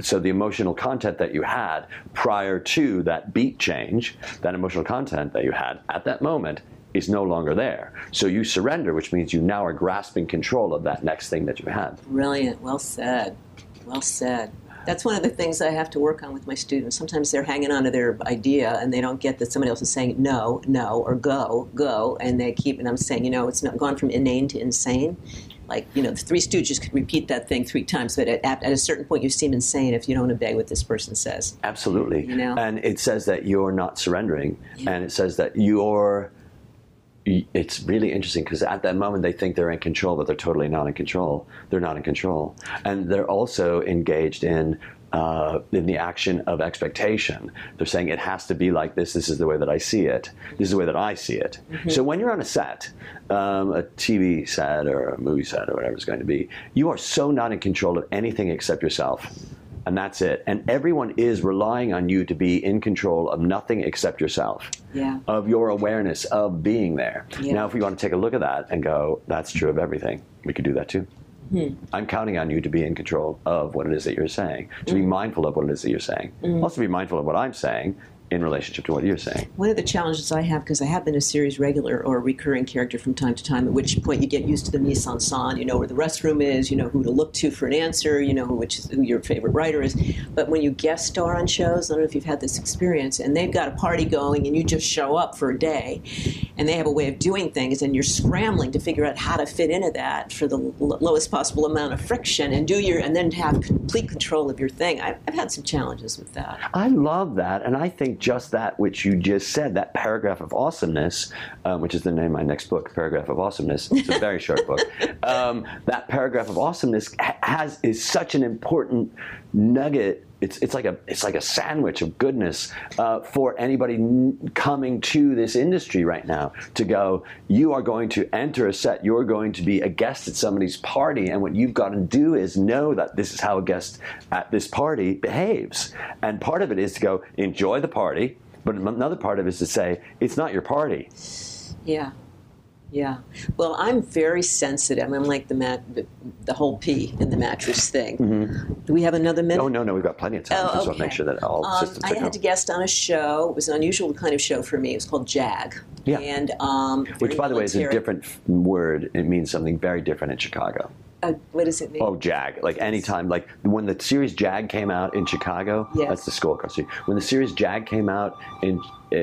So the emotional content that you had prior to that beat change, that emotional content that you had at that moment is no longer there. So you surrender, which means you now are grasping control of that next thing that you had. Brilliant. Well said. Well said. That's one of the things I have to work on with my students. Sometimes they're hanging on to their idea and they don't get that somebody else is saying no, no, or go, go, and they keep. And I'm saying, you know, it's not gone from inane to insane. Like, you know, the Three Stooges could repeat that thing three times, but at, at a certain point, you seem insane if you don't obey what this person says. Absolutely. You know? And it says that you're not surrendering. Yeah. And it says that you're. It's really interesting because at that moment they think they're in control, but they're totally not in control. They're not in control. And they're also engaged in. Uh, in the action of expectation, they're saying it has to be like this. This is the way that I see it. This is the way that I see it. So when you're on a set, um, a TV set or a movie set or whatever it's going to be, you are so not in control of anything except yourself and that's it. And everyone is relying on you to be in control of nothing except yourself. Yeah. Of your awareness of being there. Yeah. Now, if we want to take a look at that and go, that's true of everything, we could do that too. Hmm. I'm counting on you to be in control of what it is that you're saying, to be mindful of what it is that you're saying, also be mindful of what I'm saying in relationship to what you're saying. One of the challenges I have, because I have been a series regular or a recurring character from time to time, at which point you get used to the mise en scène. You know where the restroom is, you know who to look to for an answer, you know who, which is, who your favorite writer is. But when you guest star on shows, I don't know if you've had this experience, and they've got a party going, and you just show up for a day, and they have a way of doing things, and you're scrambling to figure out how to fit into that for the l- lowest possible amount of friction, and do your, and then have complete control of your thing. I've, I've had some challenges with that. I love that, and I think just that which you just said, that paragraph of awesomeness, um, which is the name of my next book, Paragraph of Awesomeness. It's a <laughs> very short book. Um, that paragraph of awesomeness has is such an important nugget it's it's like a it's like a sandwich of goodness uh, for anybody n- coming to this industry right now to go. You are going to enter a set. You're going to be a guest at somebody's party, and what you've got to do is know that this is how a guest at this party behaves. And part of it is to go enjoy the party, but another part of it is to say it's not your party. Yeah. Yeah. Well, I'm very sensitive. I'm like the mat, the, the whole pee in the mattress thing. Do we have another minute? Oh no, no, we've got plenty of time. Oh, just want to okay. make sure that all Um, systems I had to guest on a show. It was an unusual kind of show for me. It was called JAG. Yeah. And um, Which, by the way, is a different word. It means something very different in Chicago. Uh, what does it mean? Oh, JAG. Like anytime, like when the series JAG came out in Chicago, Yes. that's the school across the street. When the series JAG came out in, uh,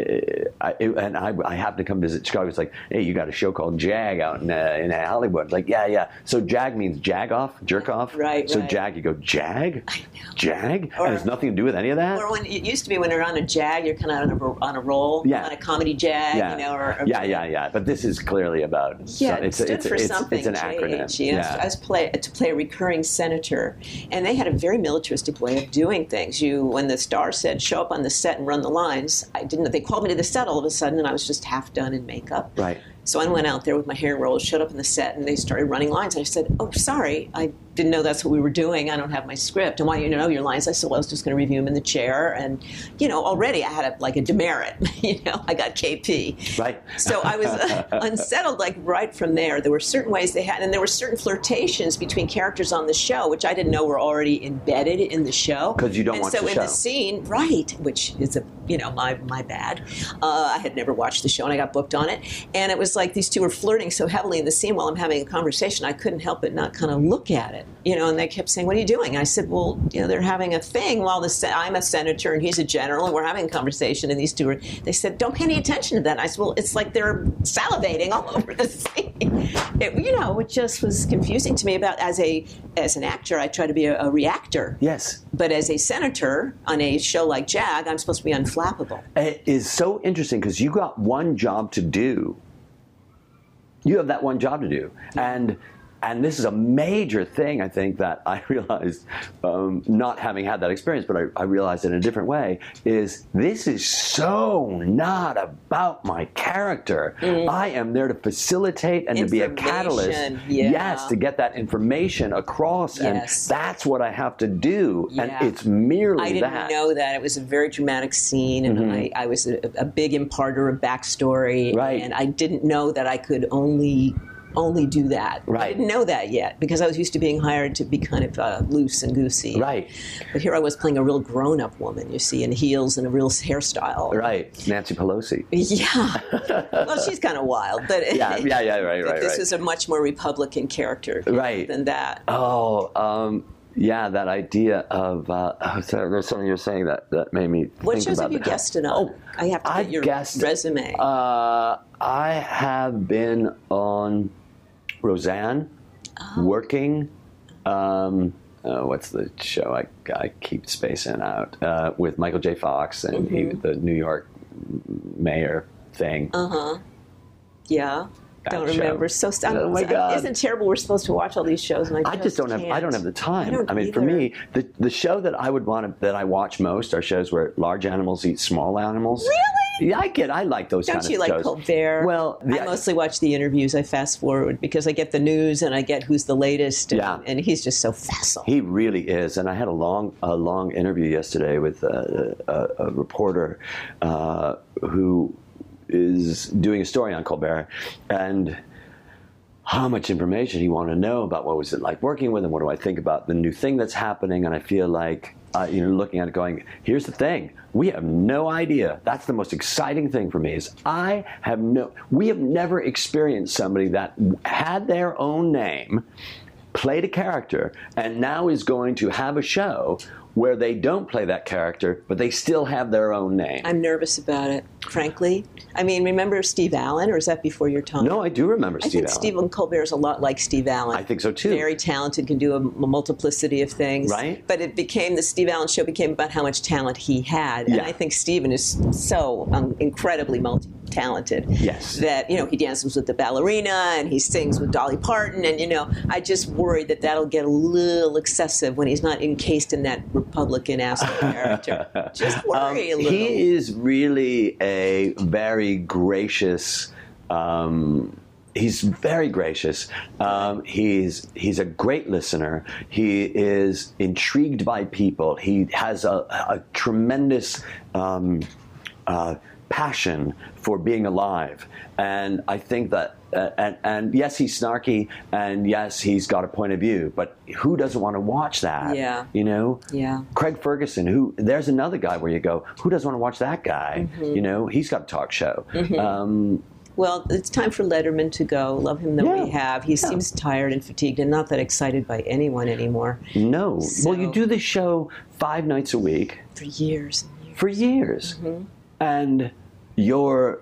I, it- and I, I happened to come visit Chicago. It's like, hey, you got a show called JAG out in, uh, in Hollywood. Like, yeah, yeah. So JAG means jag off, jerk off. Right, So right. JAG, you go JAG, JAG, Or- and it's nothing to do with any of that. Or when it used to be when you're on a jag, you're kind of on a, on a roll, Yeah. on a comedy jag, yeah, you know, or, or yeah, yeah, yeah. But this is clearly about. Yeah, so- it stood it's, for it's, something. It's an acronym. JH, you know, yeah. I was play to play a recurring senator, and they had a very militaristic way of doing things. You, when the star said show up on the set and run the lines, I didn't. They called me to the set all of a sudden, and I was just half done in makeup. Right. So I went out there with my hair rolled, showed up on the set, and they started running lines. I said, "Oh, sorry, I didn't know that's what we were doing. I don't have my script. And why do you know your lines?" I said, "Well, I was just going to review them in the chair, and you know, already I had a, like a demerit. <laughs> you know, I got KP. Right. So I was uh, <laughs> unsettled, like right from there. There were certain ways they had, and there were certain flirtations between characters on the show, which I didn't know were already embedded in the show. Because you don't and watch so the in the scene, right, which is a you know my my bad. Uh, I had never watched the show, and I got booked on it, and it was like these two were flirting so heavily in the scene while I'm having a conversation. I couldn't help but not kind of look at it, you know. And they kept saying, "What are you doing?" And I said, "Well, you know, they're having a thing while the I'm a senator and he's a general, and we're having a conversation." And these two are. They said, "Don't pay any attention to that." And I said, "Well, it's like they're salivating all <laughs> over the scene." It, you know, it just was confusing to me. About as a as an actor, I try to be a, a reactor. Yes. But as a senator on a show like JAG, I'm supposed to be unflappable. It is so interesting because you got one job to do. You have that one job to do, and and this is a major thing. I think that I <laughs> realized, um, not having had that experience, but I, I realized it in a different way. Is this is so not about my character? I am there to facilitate and to be a catalyst. Mm. Yeah. Yes, to get that information across, Yes. and that's what I have to do. Yeah. And it's merely I didn't that. know that. It was a very dramatic scene, and I, I was a, a big imparter of backstory. Right. And I didn't know that I could only only do that. I didn't know that yet because I was used to being hired to be kind of uh, loose and goosey. Right. But here I was playing a real grown up woman, you see, in heels and a real hairstyle. Right, Nancy Pelosi. Yeah. <laughs> well, she's kind of wild, but Yeah, yeah, yeah, right, <laughs> right, this right. is a much more Republican character Right. than that. Oh, um, yeah, that idea of uh, oh, sorry, there's something you're saying that, that made me. What think shows about have you that. guested on? Oh, I have to get I've your guessed- resume. Uh, I have been on Roseanne, Oh. working. Um, uh, what's the show I, I keep spacing out uh, with Michael J. Fox and Mm-hmm. the New York mayor thing. Uh huh. Yeah. That don't show. remember. So Oh my God. Isn't terrible? We're supposed to watch all these shows, and I, I just don't have. I don't have the time. I don't mean, for me, the the show that I would want to that I watch most are shows where large animals eat small animals. Really? Yeah, I get. I like those kinds. Don't kind you of like shows. Colbert? Well, the- I mostly watch the interviews. I fast forward because I get the news and I get who's the latest. And, Yeah. and he's just so facile. He really is, and I had a long, a long interview yesterday with a, a, a reporter uh, who is doing a story on Colbert, and how much information he wanted to know about what was it like working with him. What do I think about the new thing that's happening? And I feel like uh, you know, looking at it, going, here's the thing: we have no idea. That's the most exciting thing for me is I have no. We have never experienced somebody that had their own name played a character and now is going to have a show where they don't play that character, but they still have their own name. I'm nervous about it, frankly. I mean, remember Steve Allen, or is that before your time? no, I do remember I Steve think Allen. Stephen Colbert is a lot like Steve Allen. I think so too. Very talented, can do a, multiplicity of things. Right. But it became the Steve Allen show became about how much talent he had, and I think Stephen is so um, incredibly multi talented. Yes. That you know he dances with the ballerina and he sings with Dolly Parton, and you know I just worry that that'll get a little excessive when he's not encased in that Republican asshole character. <laughs> Just worry a little. Um, He is really a very gracious. Um, he's very gracious. Um, he's he's a great listener. He is intrigued by people. He has a, a tremendous. Um, uh, passion for being alive, and I think that. Uh, and, and yes, he's snarky, and yes, he's got a point of view. But who doesn't want to watch that? Yeah. you know. Yeah. Craig Ferguson, who there's another guy where you go, who doesn't want to watch that guy? Mm-hmm. You know, he's got a talk show. Um, Well, it's time for Letterman to go. Love him that Yeah. we have. He Yeah. seems tired and fatigued and not that excited by anyone anymore no, well, you do this show five nights a week for years years. for years, Mm-hmm. and you're.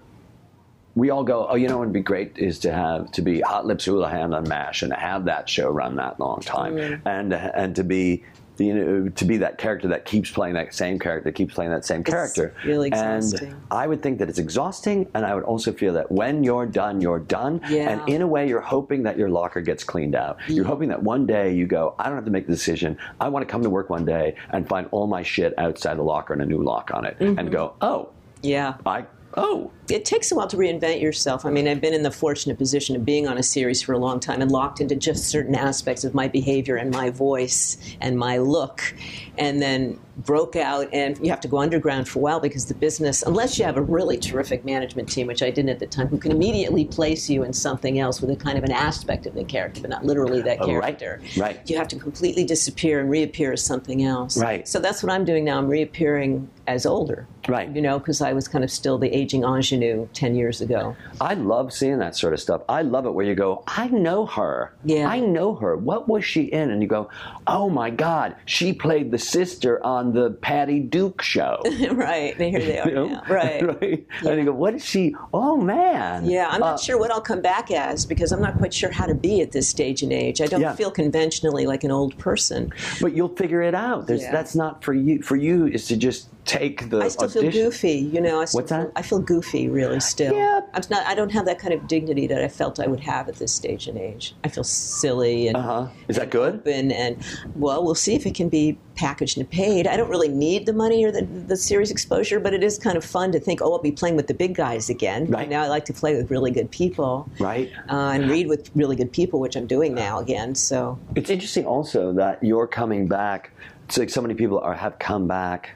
We all go, oh, you know, what would be great is to have to be Hot Lips Houlihan on Mash and have that show run that long time, Mm. and and to be. You know, to be that character that keeps playing that same character, keeps playing that same character. really exhausting. and. I would think that it's exhausting, and I would also feel that when you're done, you're done. Yeah. And in a way, you're hoping that your locker gets cleaned out. You're hoping that one day you go, I don't have to make the decision. I want to come to work one day and find all my shit outside the locker and a new lock on it, Mm-hmm. and go, oh, Yeah. I, oh, It takes a while to reinvent yourself. I mean, I've been in the fortunate position of being on a series for a long time and locked into just certain aspects of my behavior and my voice and my look, and then broke out. And you have to go underground for a while because the business, unless you have a really terrific management team, which I didn't at the time, who can immediately place you in something else with a kind of an aspect of the character, but not literally that Oh, right, character. right. You have to completely disappear and reappear as something else. Right. So that's what I'm doing now. I'm reappearing as older. Right. You know, because I was kind of still the aging ingenue 10 years ago. I love seeing that sort of stuff. I love it where you go, I know her. Yeah. I know her. What was she in? And you go, oh my God, she played the sister on the Patty Duke show. <laughs> right. And here they <laughs> are You know? now. Right. <laughs> right. And you go, what is she? Oh man. Yeah, I'm not Uh, sure what I'll come back as because I'm not quite sure how to be at this stage in age. I don't Yeah. feel conventionally like an old person. But you'll figure it out. There's, Yeah. That's not for you. For you is to just take the feel audition. goofy, you know. I still What's that? Feel, I feel goofy, really. Still, Yeah. I'm not. I don't have that kind of dignity that I felt I would have at this stage in age. I feel silly and Uh-huh. Is that good? open, and well, we'll see if it can be packaged and paid. I don't really need the money or the, the series exposure, but it is kind of fun to think, oh, I'll be playing with the big guys again. Right. Now I like to play with really good people, Right. Uh, and read with really good people, which I'm doing now again. So It's interesting also that you're coming back. It's like so many people are have come back,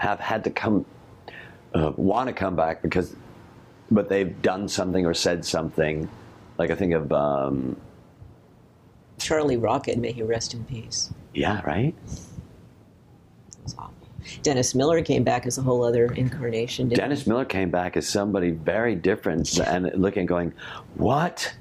have had to come, uh, want to come back because, but they've done something or said something. Like I think of, um, Charlie Rocket, may he rest in peace. yeah, right. It's awful. Dennis Miller came back as a whole other incarnation. Dennis Miller came back as somebody very different <laughs> and looking, going, what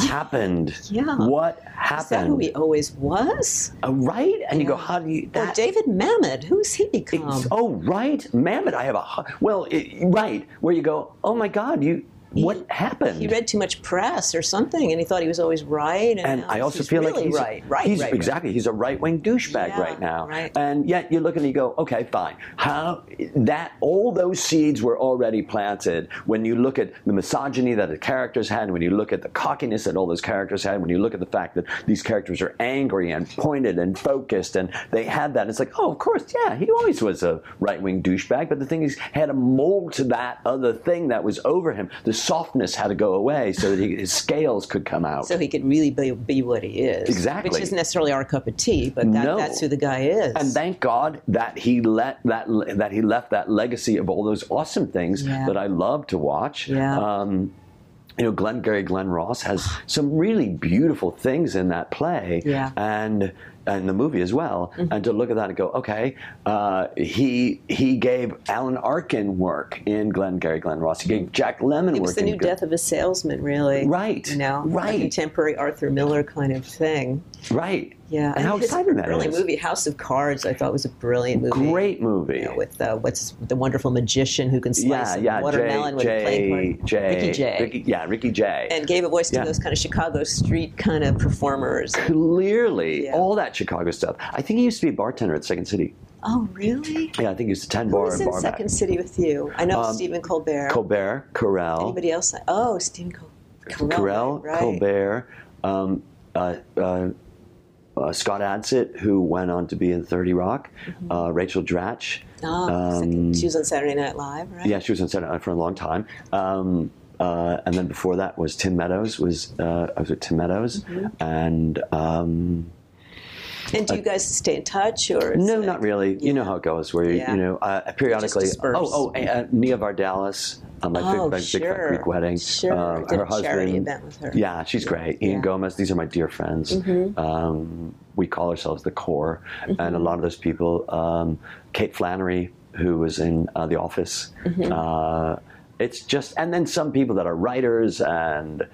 happened? <laughs> Yeah. What happened? Is that who he always was? Uh, right? And you go, how do you? Or David Mamet, who's he become? Oh, right, Mammoth. I have a well, it, right where you go. Oh my God, you. What happened? He read too much press or something, and he thought he was always right. And, and I also feel really like he's right, right, He's right, right. exactly. He's a right wing douchebag Yeah, right now. right. And yet you look and you go, okay, fine. How that all those seeds were already planted when you look at the misogyny that the characters had, when you look at the cockiness that all those characters had, when you look at the fact that these characters are angry and pointed and focused, and they had that. It's like, oh, of course, yeah, he always was a right wing douchebag. But the thing is, had a mold to that other thing that was over him. The softness had to go away so that he, his scales could come out. So he could really be, be what he is. Exactly. Which isn't necessarily our cup of tea, but that, No. that's who the guy is. And thank God that he let that that he left that legacy of all those awesome things Yeah. that I love to watch. Yeah. Um, you know, Glengarry Glen Ross has some really beautiful things in that play, Yeah. and and the movie as well. Mm-hmm. And to look at that and go, okay, uh, he he gave Alan Arkin work in Glengarry Glen Ross. He gave Jack Lemmon it work was the new death of a salesman, really. Right, You know, right. A contemporary Arthur Miller kind of thing. Right. Yeah. And how his exciting that brilliant is. movie, House of Cards, I thought was a brilliant movie. Great movie. You know, with uh, what's the wonderful magician who can slice yeah, a yeah, watermelon with a Jay. Jay, Ricky Jay. Ricky, yeah, Ricky Jay. and gave a voice to those kind of Chicago street kind of performers. clearly Yeah. all that Chicago stuff. I think he used to be a bartender at Second City. Oh, really? Yeah, I think he a 10 Who bar was in bar Second back. City with you? I know Um, Stephen Colbert. Colbert, Carell, Anybody else? Oh, Stephen Col- Carell. Carell, right. Colbert, um, uh, uh, uh, Scott Adsit, who went on to be in 30 Rock, Mm-hmm. uh, Rachel Dratch. Oh, Um, she was on Saturday Night Live, right? Yeah, she was on Saturday Night for a long time. Um, uh, and then before that was Tim Meadows. Was uh, I was with Tim Meadows, Mm-hmm. and um, And do you guys stay in touch, or no, it- not really. You know how it goes. Where Yeah. you know uh, periodically. Oh, oh, uh, Nia Vardalos, uh, my, Oh, big, my big sure. Greek wedding. Sure. Did her husband. her. Yeah, she's great. Ian Yeah. Mm-hmm. Gomez. These are my dear friends. Um, we call ourselves the core, Mm-hmm. and a lot of those people. Um, Kate Flannery, who was in uh, The Office. Mm-hmm. Uh, it's just, and then some people that are writers and uh,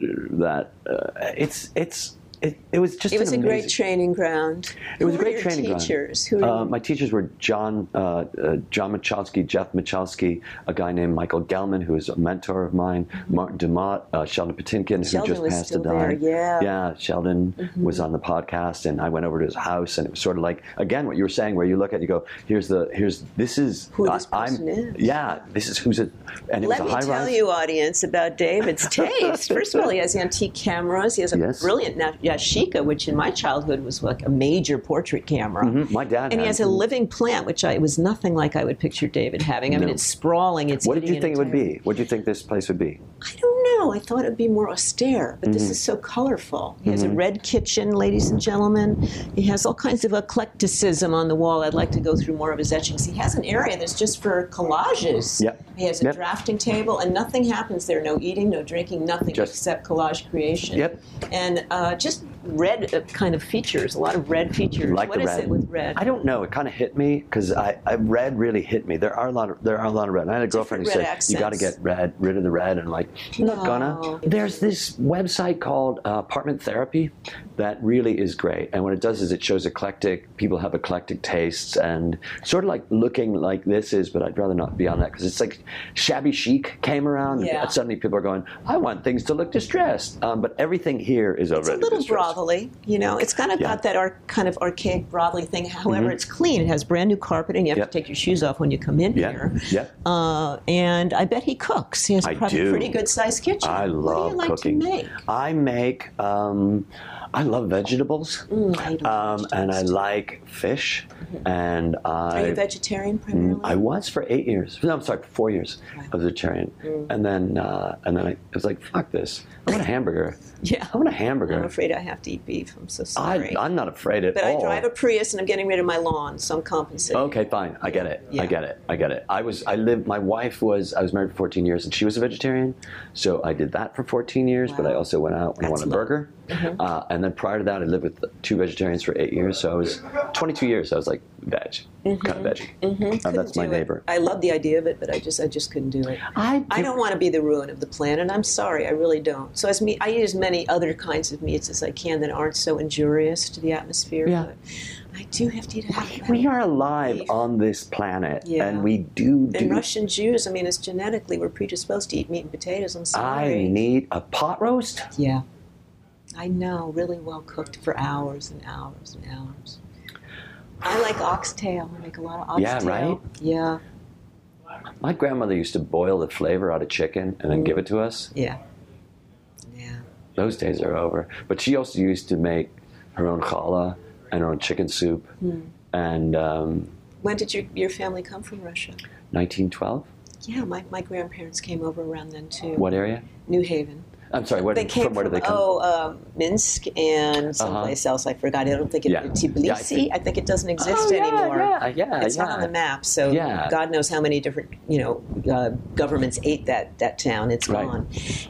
that uh, it's it's. It, it was just It was a great training ground. it was Who a great training ground. teachers? Who were Uh, my teachers were John uh, uh, John Michalski, Jeff Michalski, a guy named Michael Gellman, who is a mentor of mine, Martin de Maat, uh, Sheldon Patinkin, who Mm-hmm. Just passed to die. yeah. Mm-hmm. Sheldon was on the podcast, and I went over to his house, and it was sort of like again what you were saying, where you look at, it, you go, here's the here's this is Who this person is. Yeah, this is who's it, and it Let was me a high tell rise. you, audience, about David's <laughs> taste. First of all, he has antique cameras. He has a Yes. brilliant Na- Yashica, which in my childhood was like a major portrait camera. Mhm, My dad. And he has a living plant, which I, it was nothing like I would picture David having. I mean, it's sprawling. It's What did you think it would be? What did you think this place would be? I don't know. I thought it'd be more austere, but Mm-hmm. this is so colorful. He has a red kitchen, ladies and gentlemen. He has all kinds of eclecticism on the wall. I'd like to go through more of his etchings. He has an area that's just for collages. Yep. He has a Yep. drafting table, and nothing happens there. No eating, no drinking, nothing Just- except collage creation. Yep. And uh, just just red uh, kind of features. A lot of red features. like What the is red. it with red? I don't know. It kind of hit me because I, I red really hit me. There are a lot of there are a lot of red. And I had a girlfriend who said red you got to get red, rid of the red, and like I'm not No. gonna. There's this website called uh, Apartment Therapy that really is great, and what it does is it shows eclectic people have eclectic tastes and sort of like looking like this is, but I'd rather not be on that because it's like shabby chic came around. Yeah. And suddenly people are going, I want things to look distressed, um, but everything here is It's a already little distressed. You know. It's kind of Yeah. Mm-hmm. got that ar- kind of archaic brothely thing. However, it's clean. It has brand new carpeting. You have Yep. to take your shoes off when you come in Yeah, here. yeah. Uh, and I bet he cooks. He has I probably do. a pretty good sized kitchen. I love what do you like cooking. to make? I make. Um, I love vegetables, Mm, I um, and I like fish, and I, Are you vegetarian primarily? I was for eight years. No, I'm sorry, for four years. I was a vegetarian, Mm. and then uh, and then I was like, "Fuck this! I want a hamburger. <laughs> yeah. I want a hamburger." I'm afraid I have eat beef. I'm so sorry. I, I'm not afraid at but all. I drive a Prius and I'm getting rid of my lawn, so I'm compensating. Okay, fine. I get it. Yeah. I get it. I get it. I was. I lived. My wife was. I was married for 14 years, and she was a vegetarian. So I did that for 14 years. But I also went out and That's wanted a burger. Mm-hmm. Uh, and then prior to that, I lived with two vegetarians for eight years. So I was 22 years. I was like veg, kind of veggie. Uh, that's Mm-hmm. Couldn't my do it. neighbor. I love the idea of it, but I just I just couldn't do it. I, I don't want to be the ruin of the planet. I'm sorry, I really don't. So as me, I eat as many other kinds of meats as I can that aren't so injurious to the atmosphere. Yeah. But I do have to eat a half We are alive Beef. on this planet, Yeah. and we do do. And Russian Jews, I mean, it's genetically we're predisposed to eat meat and potatoes. I'm sorry. I need a pot roast. yeah, I know, really well cooked for hours and hours and hours. I like oxtail. I make a lot of oxtail. Yeah, right? Yeah, My grandmother used to boil the flavor out of chicken and then give it to us. yeah, yeah. Those days are over. But she also used to make her own challah and her own chicken soup. Hmm. And um, When did your your family come from Russia? 1912. Yeah, my, my grandparents came over around then too. What area? New Haven. I'm sorry. Where, They came from where did they come? Oh, um, Minsk and someplace else. I forgot. I don't think it. Yeah. Tbilisi. Yeah, I I, think- think, it doesn't exist Oh, yeah, anymore. yeah, yeah, it's not on the map. So. God knows how many different you know uh, governments ate that that town. It's Right. gone.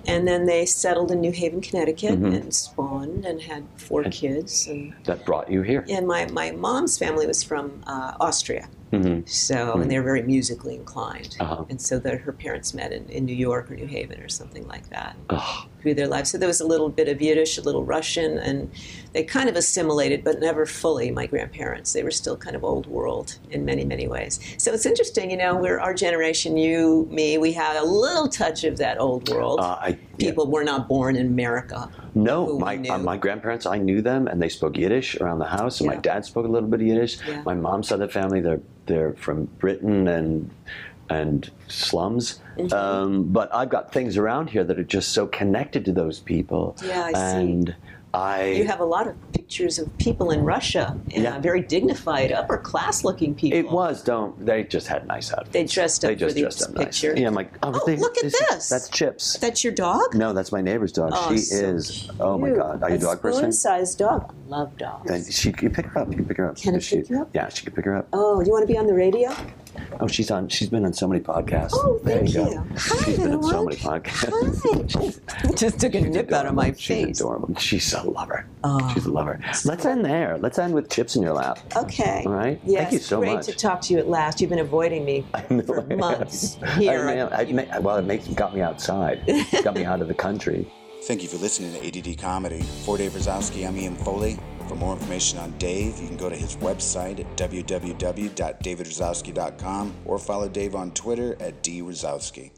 And then they settled in New Haven, Connecticut, Mhm. and spawned and had four kids. And That brought you here. and my my mom's family was from uh, Austria. Hmm So, and they're very musically inclined. Uh-huh. And so that her parents met in, in New York or New Haven or something like that. Oh, through their lives. So there was a little bit of Yiddish, a little Russian, and they kind of assimilated, but never fully. My grandparents, they were still kind of old world in many, many ways. So it's interesting, you know, we're our generation, you, me, we had a little touch of that old world. Uh, I, yeah. People were not born in America. No, my uh, my grandparents, I knew them, and they spoke Yiddish around the house. And my dad spoke a little bit of Yiddish. Yeah. My mom's side of the family, they're they're from Britain and and slums. Mm-hmm. Um, but I've got things around here that are just so connected to those people. Yeah, I see. and I You have a lot of pictures of people in Russia, and Yeah. very dignified, upper class looking people. It was don't they just had nice outfits. They dressed up They just for dressed this up picture. nice. Yeah, I'm like, oh, Oh, they- look at is- this. That's Chips. That's your dog? No, that's my neighbor's dog. Oh, she so is. Oh my god, are you a dog person? sized dog. Love dogs. And she can pick her up. You can pick her up. Can I She- pick you up? Yeah, she can pick her up. Oh, do you want to be on the radio? Oh, she's on. She's been on so many podcasts. Oh, there thank you go. you. Hi, she's been on so many podcasts. Hi. <laughs> Just took a nip out of my She's face. adorable. She's a lover. Oh. She's a lover. Let's end there. Let's end with chips in your lap. Okay. All right. Yes, Thank you so great much. to talk to you at last. You've been avoiding me <laughs> for months. <laughs> Here, I, know, I, ma- well, it makes got me outside. got me out of the country. Thank you for listening to ADD Comedy. For Dave Razowsky, I'm Ian Foley. For more information on Dave, you can go to his website at www.davidrazowsky.com or follow Dave on Twitter at drozowski.